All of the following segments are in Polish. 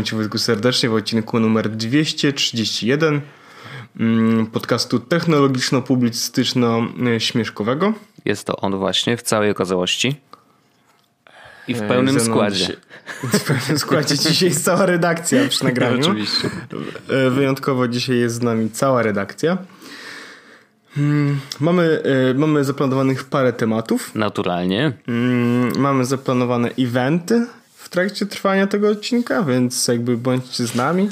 Witam Cię Wojtku serdecznie w odcinku numer 231 mm, podcastu technologiczno-publicystyczno-śmieszkowego. Jest to on właśnie w całej okazałości. I w pełnym E, Ze mną składzie. W pełnym składzie dzisiaj jest cała redakcja przy nagraniu. Oczywiście. E, Wyjątkowo dzisiaj jest z nami cała redakcja. Mm, Mamy, e, mamy zaplanowanych parę tematów. Naturalnie. Mm, Mamy zaplanowane eventy trakcie trwania tego odcinka, więc jakby bądźcie z nami.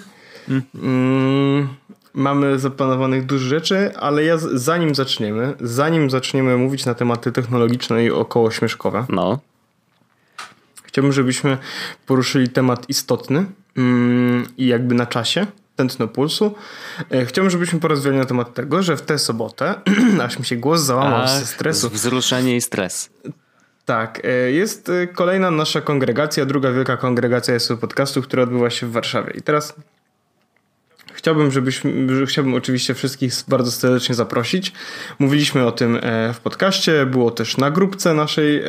Mm, Mamy zaplanowanych dużo rzeczy, ale ja zanim zaczniemy, zanim zaczniemy mówić na tematy technologiczne i około śmieszkowe, No. chciałbym, żebyśmy poruszyli temat istotny mm, i jakby na czasie, tętno pulsu. E, Chciałbym, żebyśmy porozmawiali na temat tego, że w tę sobotę, aż mi się głos załamał ze stresu, Wzruszenie i stres. Tak, e, jest e, kolejna nasza kongregacja, druga wielka kongregacja jest podcastu, która odbywa się w Warszawie. I teraz chciałbym, żebyśmy, że- chciałbym oczywiście wszystkich bardzo serdecznie zaprosić. Mówiliśmy o tym e, w podcaście, było też na grupce naszej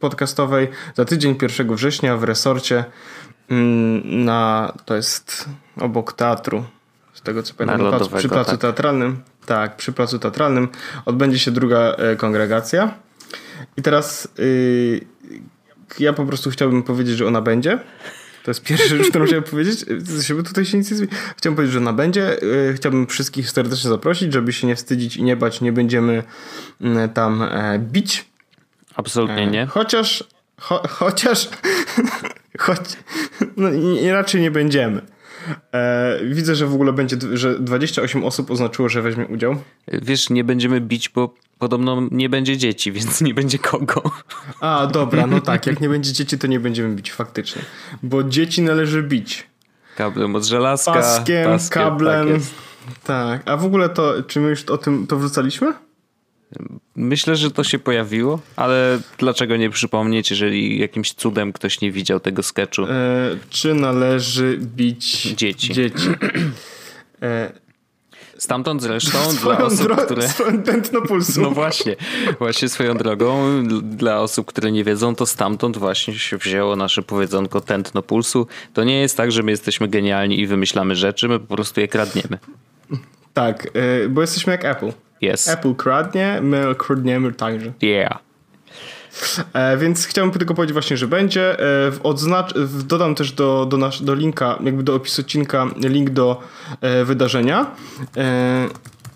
podcastowej za tydzień 1 września w resorcie mm, na, to jest obok teatru, z tego co pamiętam, placu, przy placu tak. teatralnym. Tak, przy placu teatralnym odbędzie się druga kongregacja. I teraz y, ja po prostu chciałbym powiedzieć, że ona będzie. To jest pierwsza rzecz, którą chciałem powiedzieć. Tutaj się nic nie zmieni. Chciałbym powiedzieć, że ona będzie. Y, Chciałbym wszystkich serdecznie zaprosić, żeby się nie wstydzić i nie bać. Nie będziemy mm, tam e, bić. Absolutnie nie. Chociaż, cho, chociaż, choć, no i raczej nie będziemy. E, widzę, że w ogóle będzie, że 28 osób oznaczyło, że weźmie udział. Wiesz, nie będziemy bić, bo podobno nie będzie dzieci, więc nie będzie kogo. A, dobra, no tak, jak nie będzie dzieci, to nie będziemy bić, faktycznie. Bo dzieci należy bić. Kablem od żelazka. Paskiem, kablem. Tak jest. Tak, a w ogóle to, czy my już o tym to wrzucaliśmy? Myślę, że to się pojawiło, ale dlaczego nie przypomnieć, jeżeli jakimś cudem ktoś nie widział tego sketchu? E, czy należy bić Dzieci. dzieci? E, Stamtąd zresztą dla osób, dro- które... swoją tętno pulsu. No właśnie, właśnie swoją drogą, dla osób, które nie wiedzą, to stamtąd właśnie się wzięło nasze powiedzonko tętno pulsu. To nie jest tak, że my jesteśmy genialni i wymyślamy rzeczy, my po prostu je kradniemy. Tak, e, bo jesteśmy jak Apple. Yes. Apple kradnie, my kradniemy także. Yeah. E, więc chciałbym tylko powiedzieć właśnie, że będzie. E, w odznacz, w, dodam też do, do, nasz, do linka, jakby do opisu odcinka, link do e, wydarzenia. E,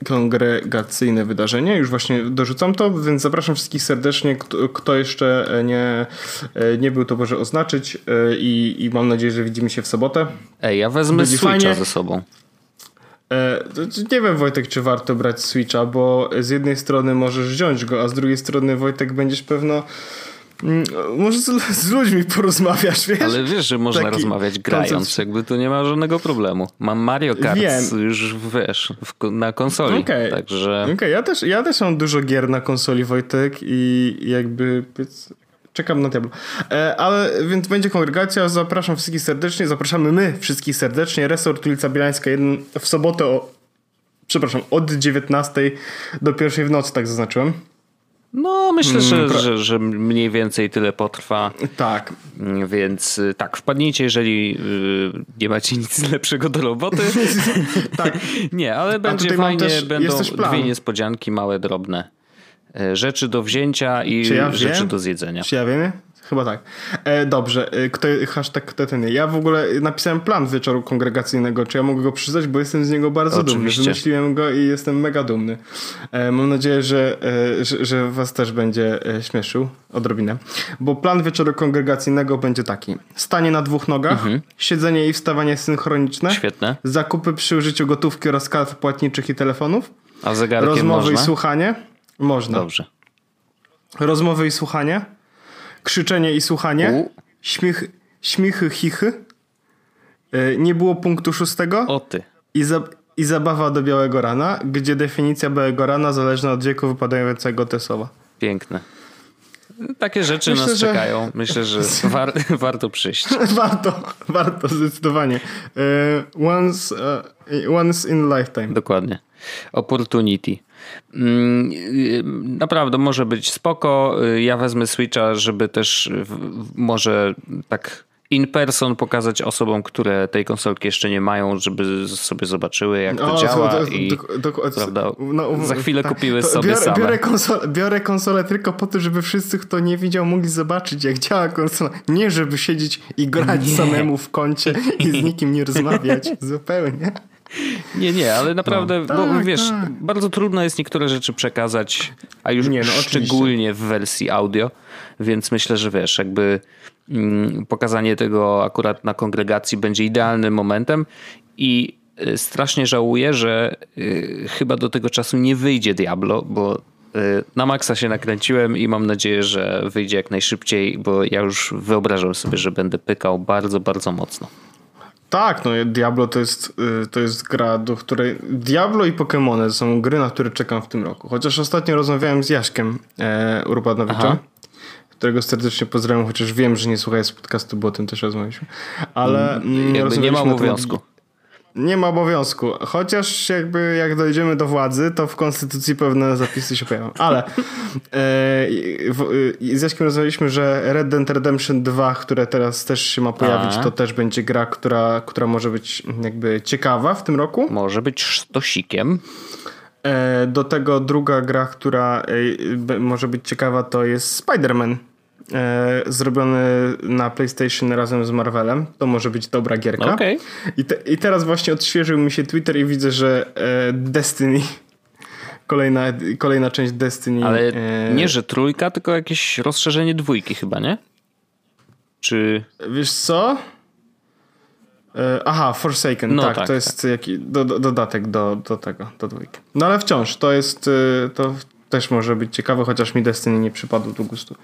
kongregacyjne wydarzenie. Już właśnie dorzucam to, więc zapraszam wszystkich serdecznie. Kto, kto jeszcze e, nie, e, nie był, to może oznaczyć e, i, i mam nadzieję, że widzimy się w sobotę. Ej, ja wezmę Będzie Switcha fajnie. ze sobą. E, Nie wiem, Wojtek, czy warto brać Switcha, bo z jednej strony możesz wziąć go, a z drugiej strony, Wojtek, będziesz pewno. mm, Może z, z ludźmi porozmawiasz, wiesz? Ale wiesz, że można Taki rozmawiać grając, koncept. jakby to nie ma żadnego problemu. Mam Mario Kart Wiem. już, wiesz, w, na konsoli, Okej. także... Okej, ja, też, ja też mam dużo gier na konsoli, Wojtek, i jakby. Czekam na Diablo. E, ale więc będzie kongregacja. Zapraszam wszystkich serdecznie. Zapraszamy my wszystkich serdecznie. Resort ulica Bielańska 1 w sobotę o. Przepraszam, od 19 do pierwszej w nocy, tak zaznaczyłem. No, myślę, że, Mm, pra- że, że mniej więcej tyle potrwa. Tak, Więc y, tak, wpadnijcie, jeżeli y, nie macie nic lepszego do roboty. tak. nie, ale będzie fajnie, też- będą dwie niespodzianki, małe, drobne. E, Rzeczy do wzięcia i ja rzeczy wiem? do zjedzenia. Czy ja wiem? Chyba tak. E, dobrze, e, kto, hashtag kto ten. Ja w ogóle napisałem plan wieczoru kongregacyjnego. Czy ja mogę go przeczytać? Bo jestem z niego bardzo dumny. Oczywiście. Wymyśliłem go i jestem mega dumny. E, mam nadzieję, że, e, że, że was też będzie e, śmieszył odrobinę. Bo plan wieczoru kongregacyjnego będzie taki. Stanie na dwóch nogach, Mhm. siedzenie i wstawanie synchroniczne, Świetne. zakupy przy użyciu gotówki oraz kart płatniczych i telefonów, A zegarkiem rozmowy można? i słuchanie. Można. Dobrze. Rozmowy i słuchanie, krzyczenie i słuchanie, U. śmiech, śmichy, chichy. E, Nie było punktu szóstego O ty. i, za, i zabawa do białego rana, gdzie definicja białego rana zależna od wieku wypadającego te słowa. Piękne. Takie rzeczy Myślę, nas że- czekają. Myślę, że war, warto przyjść. warto, warto, zdecydowanie. E, Once, e, once in lifetime. Dokładnie. Opportunity. Mm, y, Naprawdę może być spoko. Y, Ja wezmę Switcha, żeby też może tak in person pokazać osobom, które tej konsolki jeszcze nie mają, żeby sobie zobaczyły, jak to o, działa. To, to, i, do, do, prawda, no, za chwilę tak, kupiły sobie biorę, same. Biorę konsolę, biorę konsolę tylko po to, żeby wszyscy, kto nie widział, mogli zobaczyć, jak działa konsola. Nie, żeby siedzieć i grać nie. samemu w kącie i z nikim nie rozmawiać. Zupełnie. Nie, nie, ale naprawdę, no, tak, bo wiesz, tak. bardzo trudno jest niektóre rzeczy przekazać, a już nie, no, szczególnie w wersji audio, więc myślę, że wiesz, jakby mm, pokazanie tego akurat na kongregacji będzie idealnym momentem i y, strasznie żałuję, że y, chyba do tego czasu nie wyjdzie Diablo, bo y, na maksa się nakręciłem i mam nadzieję, że wyjdzie jak najszybciej, bo ja już wyobrażam sobie, że będę pykał bardzo, bardzo mocno. Tak, no Diablo to jest, y, to jest gra, do której... Diablo i Pokémony są gry, na które czekam w tym roku. Chociaż ostatnio rozmawiałem z Jaśkiem e, Urbanowiczem, którego serdecznie pozdrawiam, chociaż wiem, że nie słuchają z podcastu, bo o tym też rozmawialiśmy. Ale mm, nie mam obowiązku. Nie ma obowiązku. Chociaż jakby jak dojdziemy do władzy, to w konstytucji pewne zapisy się pojawią. Ale e, w, z Jaśkiem rozmawialiśmy, że Red Dead Redemption 2, które teraz też się ma pojawić, A. to też będzie gra, która, która może być jakby ciekawa w tym roku. Może być sztosikiem. E, do tego druga gra, która e, może być ciekawa, to jest Spider-Man e, zrobiony na PlayStation razem z Marvelem. To może być dobra gierka. Okay. I, te, I teraz właśnie odświeżył mi się Twitter i widzę, że e, Destiny kolejna, kolejna część Destiny. Ale e, nie, że trójka, tylko jakieś rozszerzenie dwójki chyba, nie? Czy... Wiesz co? E, aha, Forsaken, no tak, tak, to jest tak. Jaki, do, do, dodatek do, do tego, do dwójki. No ale wciąż, to jest, e, to też może być ciekawe, chociaż mi Destiny nie przypadł do gustu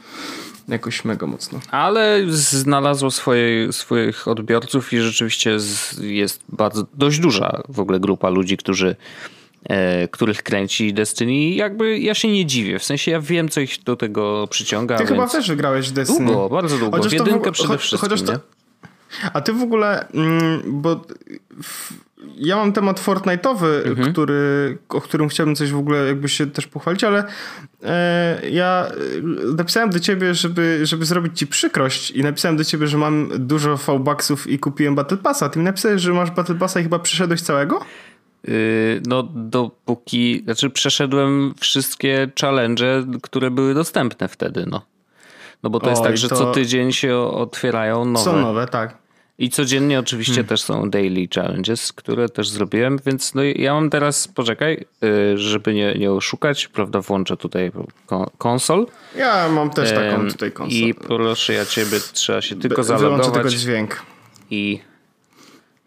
jakoś mega mocno. Ale znalazło swoje, swoich odbiorców i rzeczywiście jest bardzo, dość duża w ogóle grupa ludzi, którzy e, których kręci Destiny jakby ja się nie dziwię, w sensie ja wiem co ich do tego przyciąga. Ty chyba też wygrałeś Destiny. Długo, bardzo długo, chociaż jedynkę to, przede wszystkim. Chociaż to, a ty w ogóle, mm, bo ja mam temat Fortnite'owy, mhm. który, o którym chciałbym coś w ogóle jakby się też pochwalić, ale e, ja napisałem do ciebie, żeby, żeby zrobić ci przykrość i napisałem do ciebie, że mam dużo V-Bucksów i kupiłem Battle Passa. Ty mi napisałeś, że masz Battle Passa i chyba przeszedłeś całego? Yy, no dopóki, znaczy przeszedłem wszystkie challenge, które były dostępne wtedy, no. No bo to jest tak, że to... co tydzień się otwierają nowe. Są nowe, tak. I codziennie oczywiście hmm. też są daily challenges, które też zrobiłem, więc no ja mam teraz, poczekaj, y, żeby nie, nie oszukać, prawda, włączę tutaj konsol. Ja mam też taką tutaj konsolę. I proszę ja ciebie, trzeba się tylko zalogować. Wyłączę tylko dźwięk. I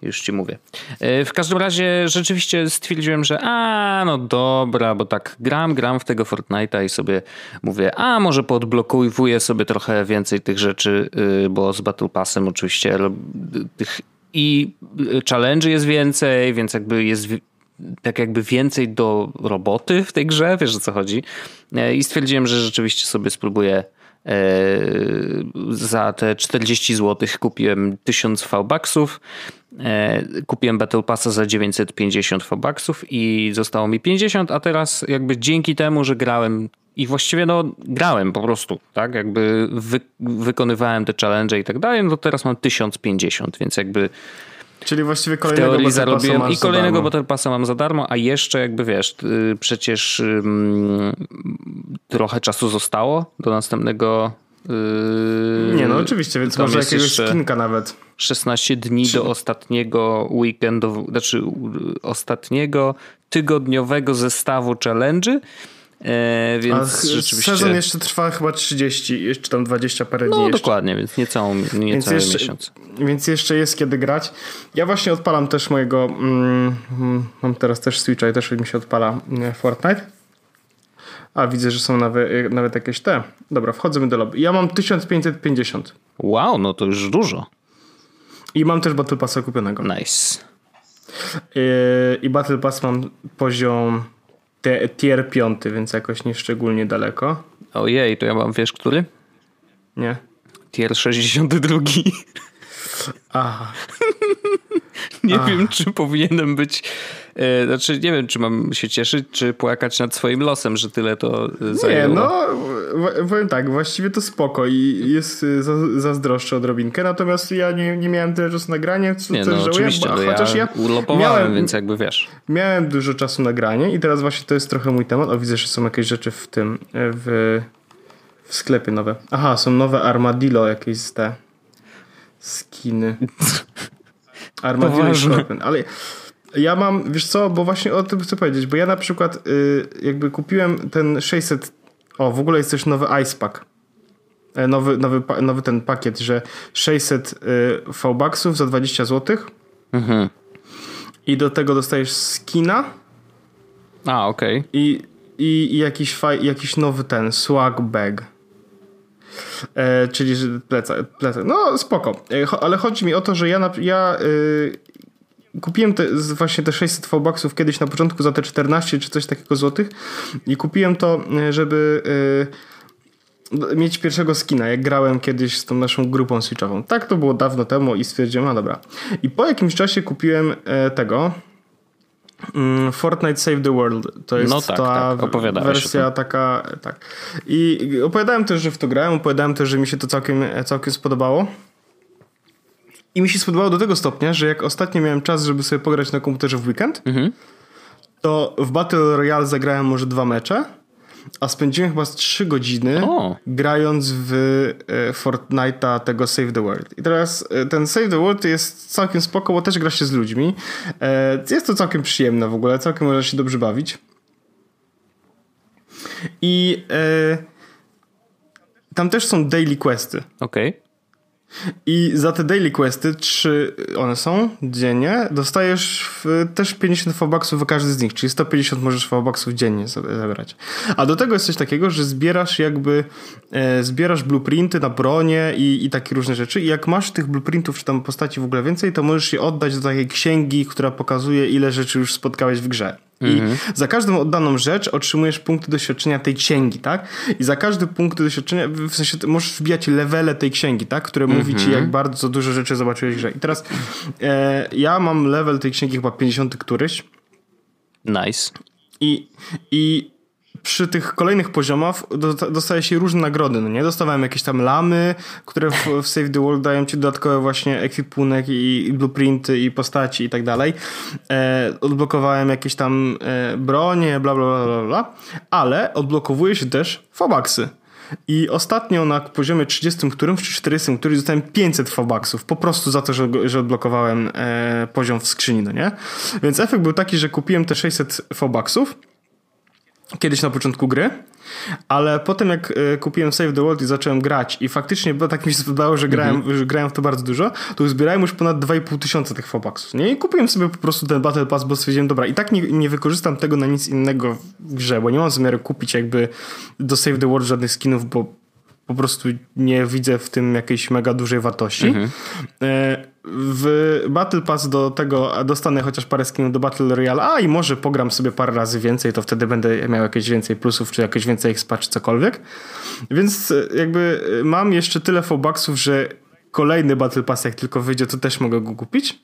już ci mówię. E, w każdym razie rzeczywiście stwierdziłem, że a, no dobra, bo tak gram, gram w tego Fortnite'a i sobie mówię, a może podblokowuję sobie trochę więcej tych rzeczy, y, bo z Battle Passem oczywiście tych i challenge jest więcej, więc jakby jest tak jakby więcej do roboty w tej grze, wiesz o co chodzi. E, I stwierdziłem, że rzeczywiście sobie spróbuję za te 40 zł kupiłem 1000 V-Bucksów. E, kupiłem Battle Passa za 950 V-Bucksów i zostało mi 50, a teraz jakby dzięki temu, że grałem i właściwie no grałem po prostu, tak, jakby wy, wykonywałem te challenge i tak dalej, no teraz mam 1050, więc jakby Czyli właściwie kolejnego w teorii zarobiłem i kolejnego Battle Passa mam za darmo, a jeszcze jakby wiesz, y, przecież um, trochę czasu zostało do następnego Yy, nie, no oczywiście, więc może jakiegoś skinka nawet. 16 dni do ostatniego weekendu, znaczy ostatniego tygodniowego zestawu challenge'y. E, więc A rzeczywiście... Sezon jeszcze trwa chyba 30, jeszcze tam 20 parę no, dni. No dokładnie, więc niecałą, niecały więc jeszcze, miesiąc. Więc jeszcze jest kiedy grać. Ja właśnie odpalam też mojego, mm, mam teraz też Switcha i też mi się odpala mm, Fortnite. A widzę, że są nawet, nawet jakieś te. Dobra, wchodzimy do lobby. Ja mam 1550. Wow, no to już dużo. I mam też Battle Passa kupionego. Nice. I, i Battle Pass mam poziom te, tier 5, więc jakoś nieszczególnie daleko. Ojej, to ja mam, wiesz, który? Nie. Tier 62. Aha. nie Ach. wiem, czy powinienem być. E, znaczy, nie wiem, czy mam się cieszyć, czy płakać nad swoim losem, że tyle to e, zajęło. Nie, no, powiem tak, właściwie to spoko i jest e, zazdroszczę odrobinkę, natomiast ja nie, nie miałem tyle czasu nagrania, co nie, też no, żałuję, oczywiście, bo, chociaż ja, ja miałem, więc jakby wiesz. Miałem dużo czasu nagrania i teraz właśnie to jest trochę mój temat. O, widzę, że są jakieś rzeczy w tym, w, w sklepie nowe. Aha, są nowe Armadillo jakieś te skiny. Armadillo Scorpion. Ale ja mam, wiesz co, bo właśnie o tym chcę powiedzieć, bo ja na przykład y, jakby kupiłem ten 600, o w ogóle jest też nowy Ice Pack. E, nowy, nowy, nowy ten pakiet, że 600 y, V-Bucksów za 20 zł. Mhm. I do tego dostajesz skina. A, okej. Okay. I, i, i jakiś, faj, jakiś nowy ten swag bag. E, czyli że plecak, plecak. No spoko. E, ale chodzi mi o to, że ja, na, ja e, kupiłem te, właśnie te 600 V-Bucksów kiedyś na początku za te 14 czy coś takiego złotych i kupiłem to, e, żeby e, mieć pierwszego skina, jak grałem kiedyś z tą naszą grupą switchową. Tak to było dawno temu i stwierdziłem, a dobra. I po jakimś czasie kupiłem e, tego Mm, Fortnite Save the World to jest no tak, ta tak. wersja taka, tak. I opowiadałem też, że w to grałem, opowiadałem też, że mi się to całkiem, całkiem spodobało. I mi się spodobało do tego stopnia, że jak ostatnio miałem czas, żeby sobie pograć na komputerze w weekend, mhm. to w Battle Royale zagrałem może dwa mecze a spędziłem chyba z 3 godziny o. grając w e, Fortnite'a tego Save the World. I teraz e, ten Save the World jest całkiem spoko, bo też gra się z ludźmi. E, jest to całkiem przyjemne w ogóle, całkiem można się dobrze bawić. I tam też są daily questy. Okej. Okay. I za te daily questy, trzy one są dziennie, dostajesz też 50 V-Bucksów w każdy z nich, czyli 150 możesz V-Bucksów dziennie zabrać. A do tego jest coś takiego, że zbierasz jakby, e, zbierasz blueprinty na bronie i, i takie różne rzeczy i jak masz tych blueprintów czy tam postaci w ogóle więcej, to możesz je oddać do takiej księgi, która pokazuje ile rzeczy już spotkałeś w grze. I mhm. za każdą oddaną rzecz otrzymujesz punkty doświadczenia tej księgi, tak? I za każdy punkt doświadczenia, w sensie możesz wbijać levele tej księgi, tak? Które mhm. mówi ci, jak bardzo dużo rzeczy zobaczyłeś w grze. I teraz e, ja mam level tej księgi chyba 50 któryś. Nice. I, i przy tych kolejnych poziomach dostaje się różne nagrody, no nie? Dostawałem jakieś tam lamy, które w, w Save the World dają ci dodatkowe właśnie ekwipunek i, i blueprinty i postaci i tak dalej. E, odblokowałem jakieś tam e, bronie, bla, bla, bla, bla, ale odblokowuje się też fobaksy. I ostatnio na poziomie 30 którym, czy 40 którym dostałem 500 fobaksów po prostu za to, że, że odblokowałem e, poziom w skrzyni, no nie? Więc efekt był taki, że kupiłem te 600 fobaksów kiedyś na początku gry, ale potem jak e, kupiłem Save the World i zacząłem grać i faktycznie tak mi się spodobało, że grałem, mm -hmm. że grałem w to bardzo dużo, to zbierałem już ponad 2,5 tysiąca tych Fobaxów, nie? I kupiłem sobie po prostu ten Battle Pass, bo stwierdziłem, dobra, i tak nie, nie wykorzystam tego na nic innego w grze, bo nie mam zamiaru kupić jakby do Save the World żadnych skinów, bo po prostu nie widzę w tym jakiejś mega dużej wartości. Mhm. E, w Battle Pass do tego dostanę chociaż parę skinów do Battle Royale, a i może pogram sobie parę razy więcej, to wtedy będę miał jakieś więcej plusów, czy jakieś więcej expa, czy cokolwiek. Więc e, jakby e, mam jeszcze tyle fobucksów, że kolejny Battle Pass jak tylko wyjdzie, to też mogę go kupić.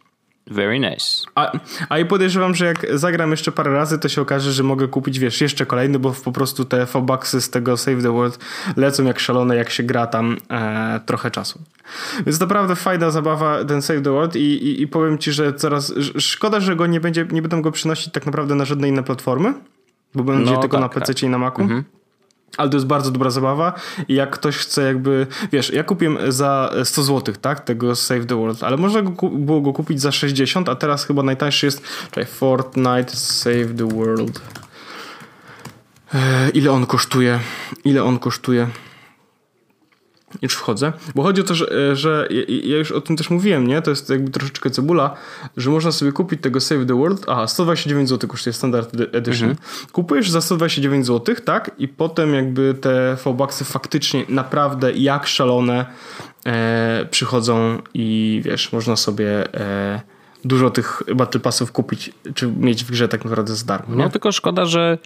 Very nice. A, a i podejrzewam, że jak zagram jeszcze parę razy, to się okaże, że mogę kupić, wiesz, jeszcze kolejny, bo po prostu te fobucksy z tego Save the World lecą jak szalone, jak się gra tam e, trochę czasu. Więc naprawdę fajna zabawa ten Save the World i, i, i powiem ci, że coraz szkoda, że go nie będzie, nie będą go przynosić tak naprawdę na żadne inne platformy, bo będzie no, tylko tak, na PC tak. i na Macu. Mhm. Ale to jest bardzo dobra zabawa i jak ktoś chce jakby, wiesz, ja kupiłem za 100 zł, tak, tego Save the World, ale można go, było go kupić za 60, a teraz chyba najtańszy jest, czekaj, Fortnite Save the World. Ile on kosztuje? Ile on kosztuje? Już wchodzę, bo chodzi o to, że, e, że ja już o tym też mówiłem, nie? To jest jakby troszeczkę cebula, że można sobie kupić tego Save the World, aha, 129 zł kosztuje Standard Edition. Mhm. Kupujesz za 129 zł, tak? I potem jakby te V-Bucksy faktycznie naprawdę jak szalone e, przychodzą i wiesz, można sobie e, dużo tych Battle Passów kupić, czy mieć w grze tak naprawdę za darmo. Nie? No tylko szkoda, że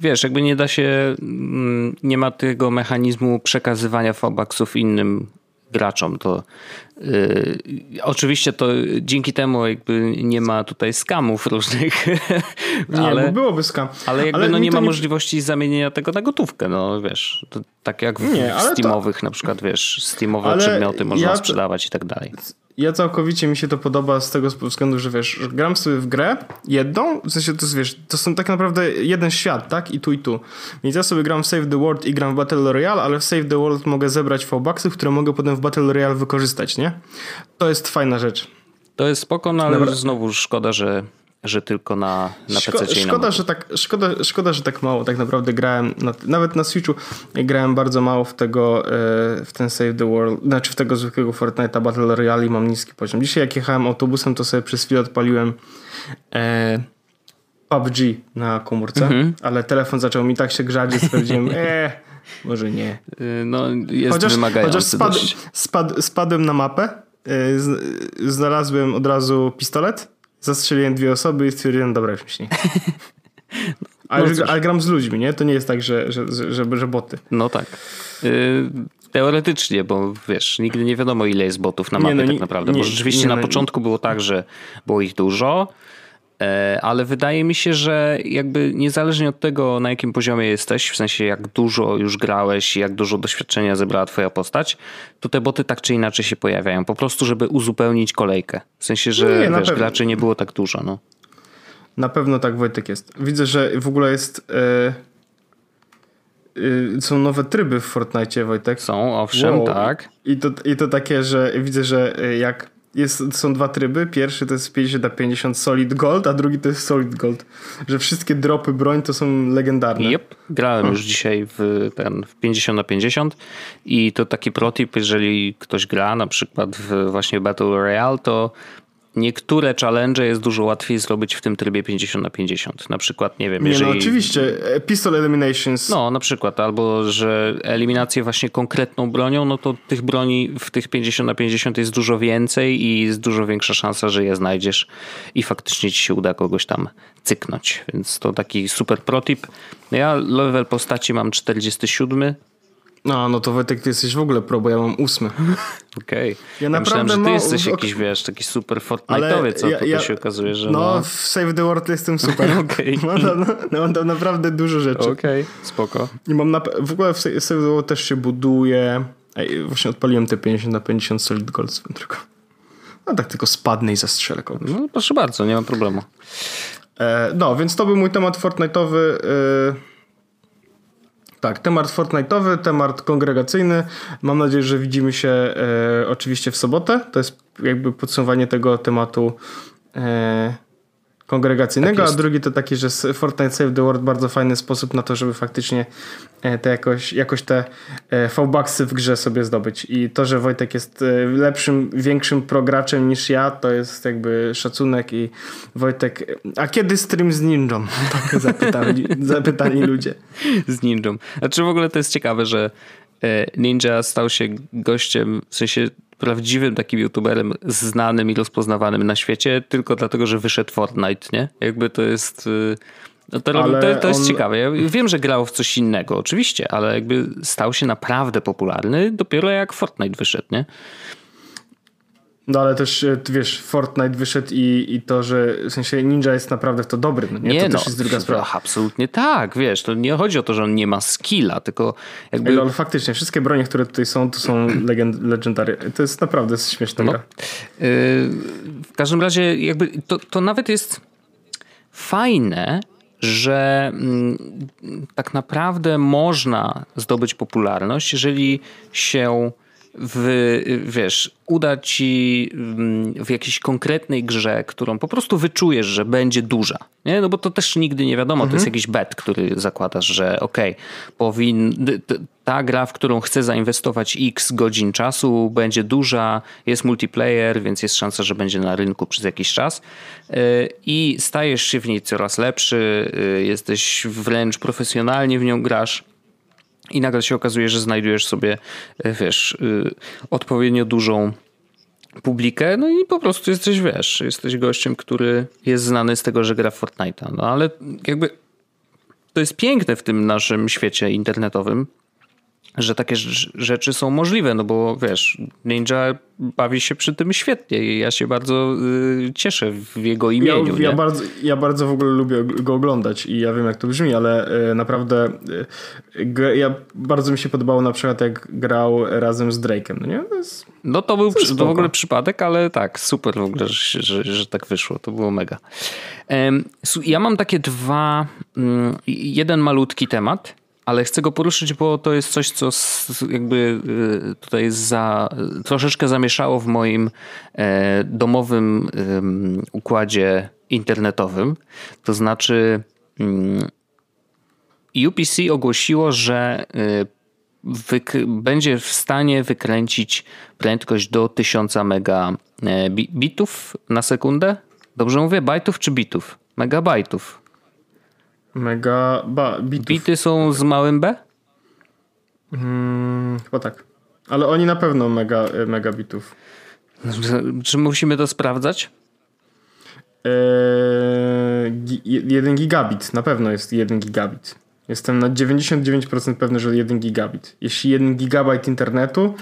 wiesz, jakby nie da się, mm, nie ma tego mechanizmu przekazywania fobaksów innym graczom. To yy, oczywiście to dzięki temu jakby nie ma tutaj skamów różnych. nie, ale, bo byłoby skam. Ale jakby ale no nie ma nie... możliwości zamienienia tego na gotówkę, no wiesz. tak jak w, nie, w Steamowych to... na przykład, wiesz, Steamowe ale przedmioty można ja... sprzedawać i tak dalej ja całkowicie mi się to podoba z tego względu, że wiesz, że gram sobie w grę jedną, w sensie to jest, wiesz, to są tak naprawdę jeden świat, tak? I tu i tu. Więc ja sobie gram w Save the World i gram w Battle Royale, ale w Save the World mogę zebrać V-Bucksy, które mogę potem w Battle Royale wykorzystać, nie? To jest fajna rzecz. To jest spoko, no ale Dobra. znowu szkoda, że że tylko na, na Szko PC. Szkoda, że tak, szkoda, szkoda, że tak mało. Tak naprawdę grałem, na, nawet na Switchu grałem bardzo mało w tego, e, w ten Save the World, znaczy w tego zwykłego Fortnite'a Battle Royale i mam niski poziom. Dzisiaj jak jechałem autobusem, to sobie przez chwilę odpaliłem e, PUBG na komórce, mhm. ale telefon zaczął mi tak się grzać, że stwierdziłem, eee, może nie. Y, no, jest chociaż, wymagający chociaż spad, spad, spadłem na mapę, e, znalazłem od razu pistolet, zastrzeliłem dwie osoby i stwierdziłem, dobra, już mi się nie ale, no ale gram z ludźmi, nie? To nie jest tak, że, że, że, że boty. No tak. Yy, teoretycznie, bo wiesz, nigdy nie wiadomo ile jest botów na mapie no, tak naprawdę. Nie, bo rzeczywiście nie, na no, początku było tak, że było ich dużo, ale wydaje mi się, że jakby niezależnie od tego, na jakim poziomie jesteś, w sensie jak dużo już grałeś i jak dużo doświadczenia zebrała twoja postać, to te boty tak czy inaczej się pojawiają. Po prostu, żeby uzupełnić kolejkę. W sensie, że nie, wiesz, graczy nie było tak dużo. No. Na pewno tak Wojtek jest. Widzę, że w ogóle jest... Yy, są nowe tryby w Fortnite, Wojtek. Są, owszem, wow. tak. I to, I to takie, że widzę, że jak jest, są dwa tryby. Pierwszy to jest 50 na 50 Solid Gold, a drugi to jest Solid Gold. Że wszystkie dropy broń to są legendarne. Yep. Grałem hmm. już dzisiaj w ten w 50 na 50 i to taki protip, jeżeli ktoś gra na przykład w właśnie Battle Royale, to niektóre challenge jest dużo łatwiej zrobić w tym trybie 50 na 50. Na przykład, nie wiem, nie, no jeżeli... No oczywiście, pistol eliminations. No, na przykład, albo że eliminację właśnie konkretną bronią, no to tych broni w tych 50 na 50 jest dużo więcej i jest dużo większa szansa, że je znajdziesz i faktycznie ci się uda kogoś tam cyknąć. Więc to taki super protip. Ja level postaci mam 47, no, no to Wojtek, ty jesteś w ogóle pro, bo ja mam ósmy. Okej. Okay. Ja, ja naprawdę myślałem, że ty jesteś jakiś, wiesz, taki super Fortnite'owy, co ja, ja, się okazuje, że no... No, w Save the World jestem super. Okej. Okay. Mam, no, no, mam tam naprawdę dużo rzeczy. Okej, okay. spoko. I mam na, w ogóle w Save the World też się buduje... Ej, właśnie odpaliłem te 50 na 50 Solid Gold swoją drogą. No tak tylko spadnę i zastrzelę kogoś. No proszę bardzo, nie ma problemu. E, no, więc to był mój temat Fortnite'owy. E, tak, temat Fortnite'owy, temat kongregacyjny. Mam nadzieję, że widzimy się e, oczywiście w sobotę. To jest jakby podsumowanie tego tematu e, kongregacyjnego, tak a drugi to taki, że Fortnite Save the World bardzo fajny sposób na to, żeby faktycznie e, te jakoś, jakoś te e, V-Bucksy w grze sobie zdobyć. I to, że Wojtek jest e, lepszym, większym prograczem niż ja, to jest jakby szacunek i Wojtek, a kiedy stream z Ninją? Tak zapytali, zapytali ludzie. Z Ninją. Znaczy w ogóle to jest ciekawe, że Ninja stał się gościem, w sensie prawdziwym takim youtuberem znanym i rozpoznawanym na świecie, tylko dlatego, że wyszedł Fortnite, nie? Jakby to jest... Y, no to, to, to, jest on... ciekawe. Ja wiem, że grał w coś innego, oczywiście, ale jakby stał się naprawdę popularny dopiero jak Fortnite wyszedł, nie? No ale też, e, wiesz, Fortnite wyszedł i, i to, że w sensie Ninja jest naprawdę w to dobry, no nie? nie to no, też jest druga sprawa. Absolutnie tak, wiesz, to nie chodzi o to, że on nie ma skilla, tylko jakby... Ale, ale faktycznie, wszystkie bronie, które tutaj są, to są legend, legendary. To jest naprawdę śmieszna no. gra. Yy, w każdym razie jakby to, to nawet jest fajne, że mm, tak naprawdę można zdobyć popularność, jeżeli się w, wiesz, uda ci mm, w jakiejś konkretnej grze, którą po prostu wyczujesz, że będzie duża. Nie? No bo to też nigdy nie wiadomo, mhm. to jest mhm. jakiś bet, który zakładasz, że okej, okay, powin, ta gra, w którą chcę zainwestować x godzin czasu, będzie duża, jest multiplayer, więc jest szansa, że będzie na rynku przez jakiś czas y, i stajesz się w niej coraz lepszy, y, jesteś wręcz profesjonalnie w nią grasz i nagle się okazuje, że znajdujesz sobie, e, wiesz, y, odpowiednio dużą publikę, no i po prostu jesteś, wiesz, jesteś gościem, który jest znany z tego, że gra w Fortnite'a. No ale jakby to jest piękne w tym naszym świecie internetowym, że takie rzeczy są możliwe, no bo wiesz, Ninja bawi się przy tym świetnie i ja się bardzo y, cieszę w jego imieniu. Ja, ja, bardzo, ja bardzo w ogóle lubię go oglądać i ja wiem jak to brzmi, ale y, naprawdę y, ja bardzo mi się podobało na przykład jak grał razem z Drake'em, no nie? To jest, no to był to w ogóle przypadek, ale tak, super w ogóle, że, że, że tak wyszło, to było mega. Ja mam takie dwa, mm, jeden malutki temat, ale chcę go poruszyć, bo to jest coś, co jakby y, tutaj za, troszeczkę zamieszało w moim e, domowym układzie internetowym. To znaczy mm, UPC ogłosiło, że y, będzie w stanie wykręcić prędkość do 1000 megabitów na sekundę. Dobrze mówię? Bajtów czy bitów? Megabajtów. Mega ba, bitów. Bity są z małym B? Hmm, chyba tak. Ale oni na pewno mega, e, megabitów. Czy musimy to sprawdzać? Eee, 1 gigabit. Na pewno jest 1 gigabit. Jestem na 99% pewny, że 1 gigabit. Jeśli 1 gigabajt internetu,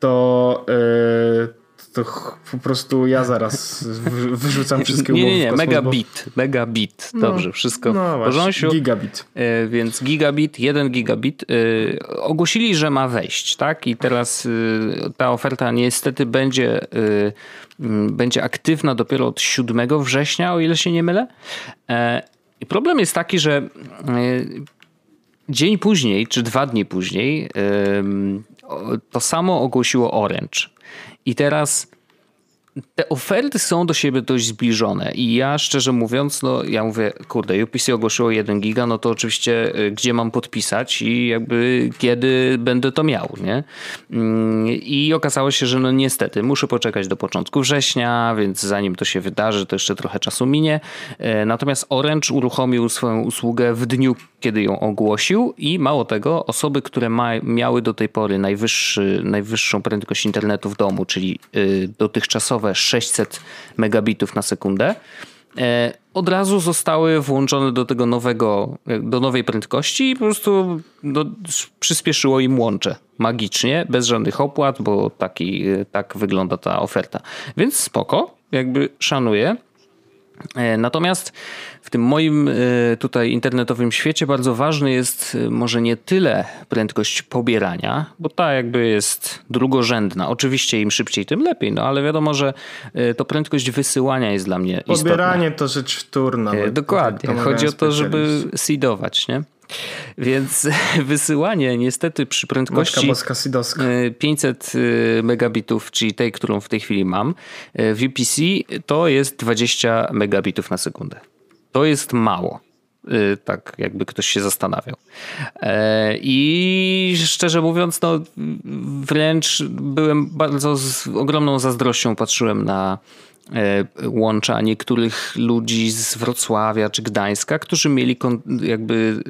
to e, to po prostu ja zaraz wyrzucam wszystkie umowy Nie, nie, nie, megabit, megabit, no, dobrze, wszystko no, w porządku. Gigabit. E, więc gigabit, jeden gigabit. E, ogłosili, że ma wejść, tak? I teraz e, ta oferta niestety będzie, będzie aktywna dopiero od 7 września, o ile się nie mylę. I problem jest taki, że dzień później, czy dwa dni później, to samo ogłosiło Orange. I teraz te oferty są do siebie dość zbliżone i ja szczerze mówiąc, no ja mówię, kurde, UPC ogłosiło 1 giga, no to oczywiście y, gdzie mam podpisać i jakby kiedy będę to miał, nie? Mm, I okazało się, że no niestety muszę poczekać do początku września, więc zanim to się wydarzy, to jeszcze trochę czasu minie. E, natomiast Orange uruchomił swoją usługę w dniu, kiedy ją ogłosił i mało tego, osoby, które ma, miały do tej pory najwyższy, najwyższą prędkość internetu w domu, czyli y, dotychczasowe 600 megabitów na sekundę, e, od razu zostały włączone do tego nowego, do nowej prędkości i po prostu no, przyspieszyło im łącze magicznie, bez żadnych opłat, bo taki, tak wygląda ta oferta. Więc spoko, jakby szanuję. E, natomiast w tym moim e, tutaj internetowym świecie bardzo ważny jest e, może nie tyle prędkość pobierania, bo ta jakby jest drugorzędna. Oczywiście im szybciej, tym lepiej, no ale wiadomo, że to prędkość wysyłania jest dla mnie istotna. Pobieranie to rzecz wtórna. Dokładnie. Chodzi o to, żeby seedować, nie? Więc wysyłanie niestety przy prędkości 500 e, e, megabitów, czyli tej, którą w tej chwili mam, e, w UPC to jest 20 megabitów na sekundę. To jest mało. Tak, jakby ktoś się zastanawiał. I szczerze mówiąc, no wręcz byłem bardzo z ogromną zazdrością patrzyłem na E, łącza niektórych ludzi z Wrocławia czy Gdańska, którzy mieli jakby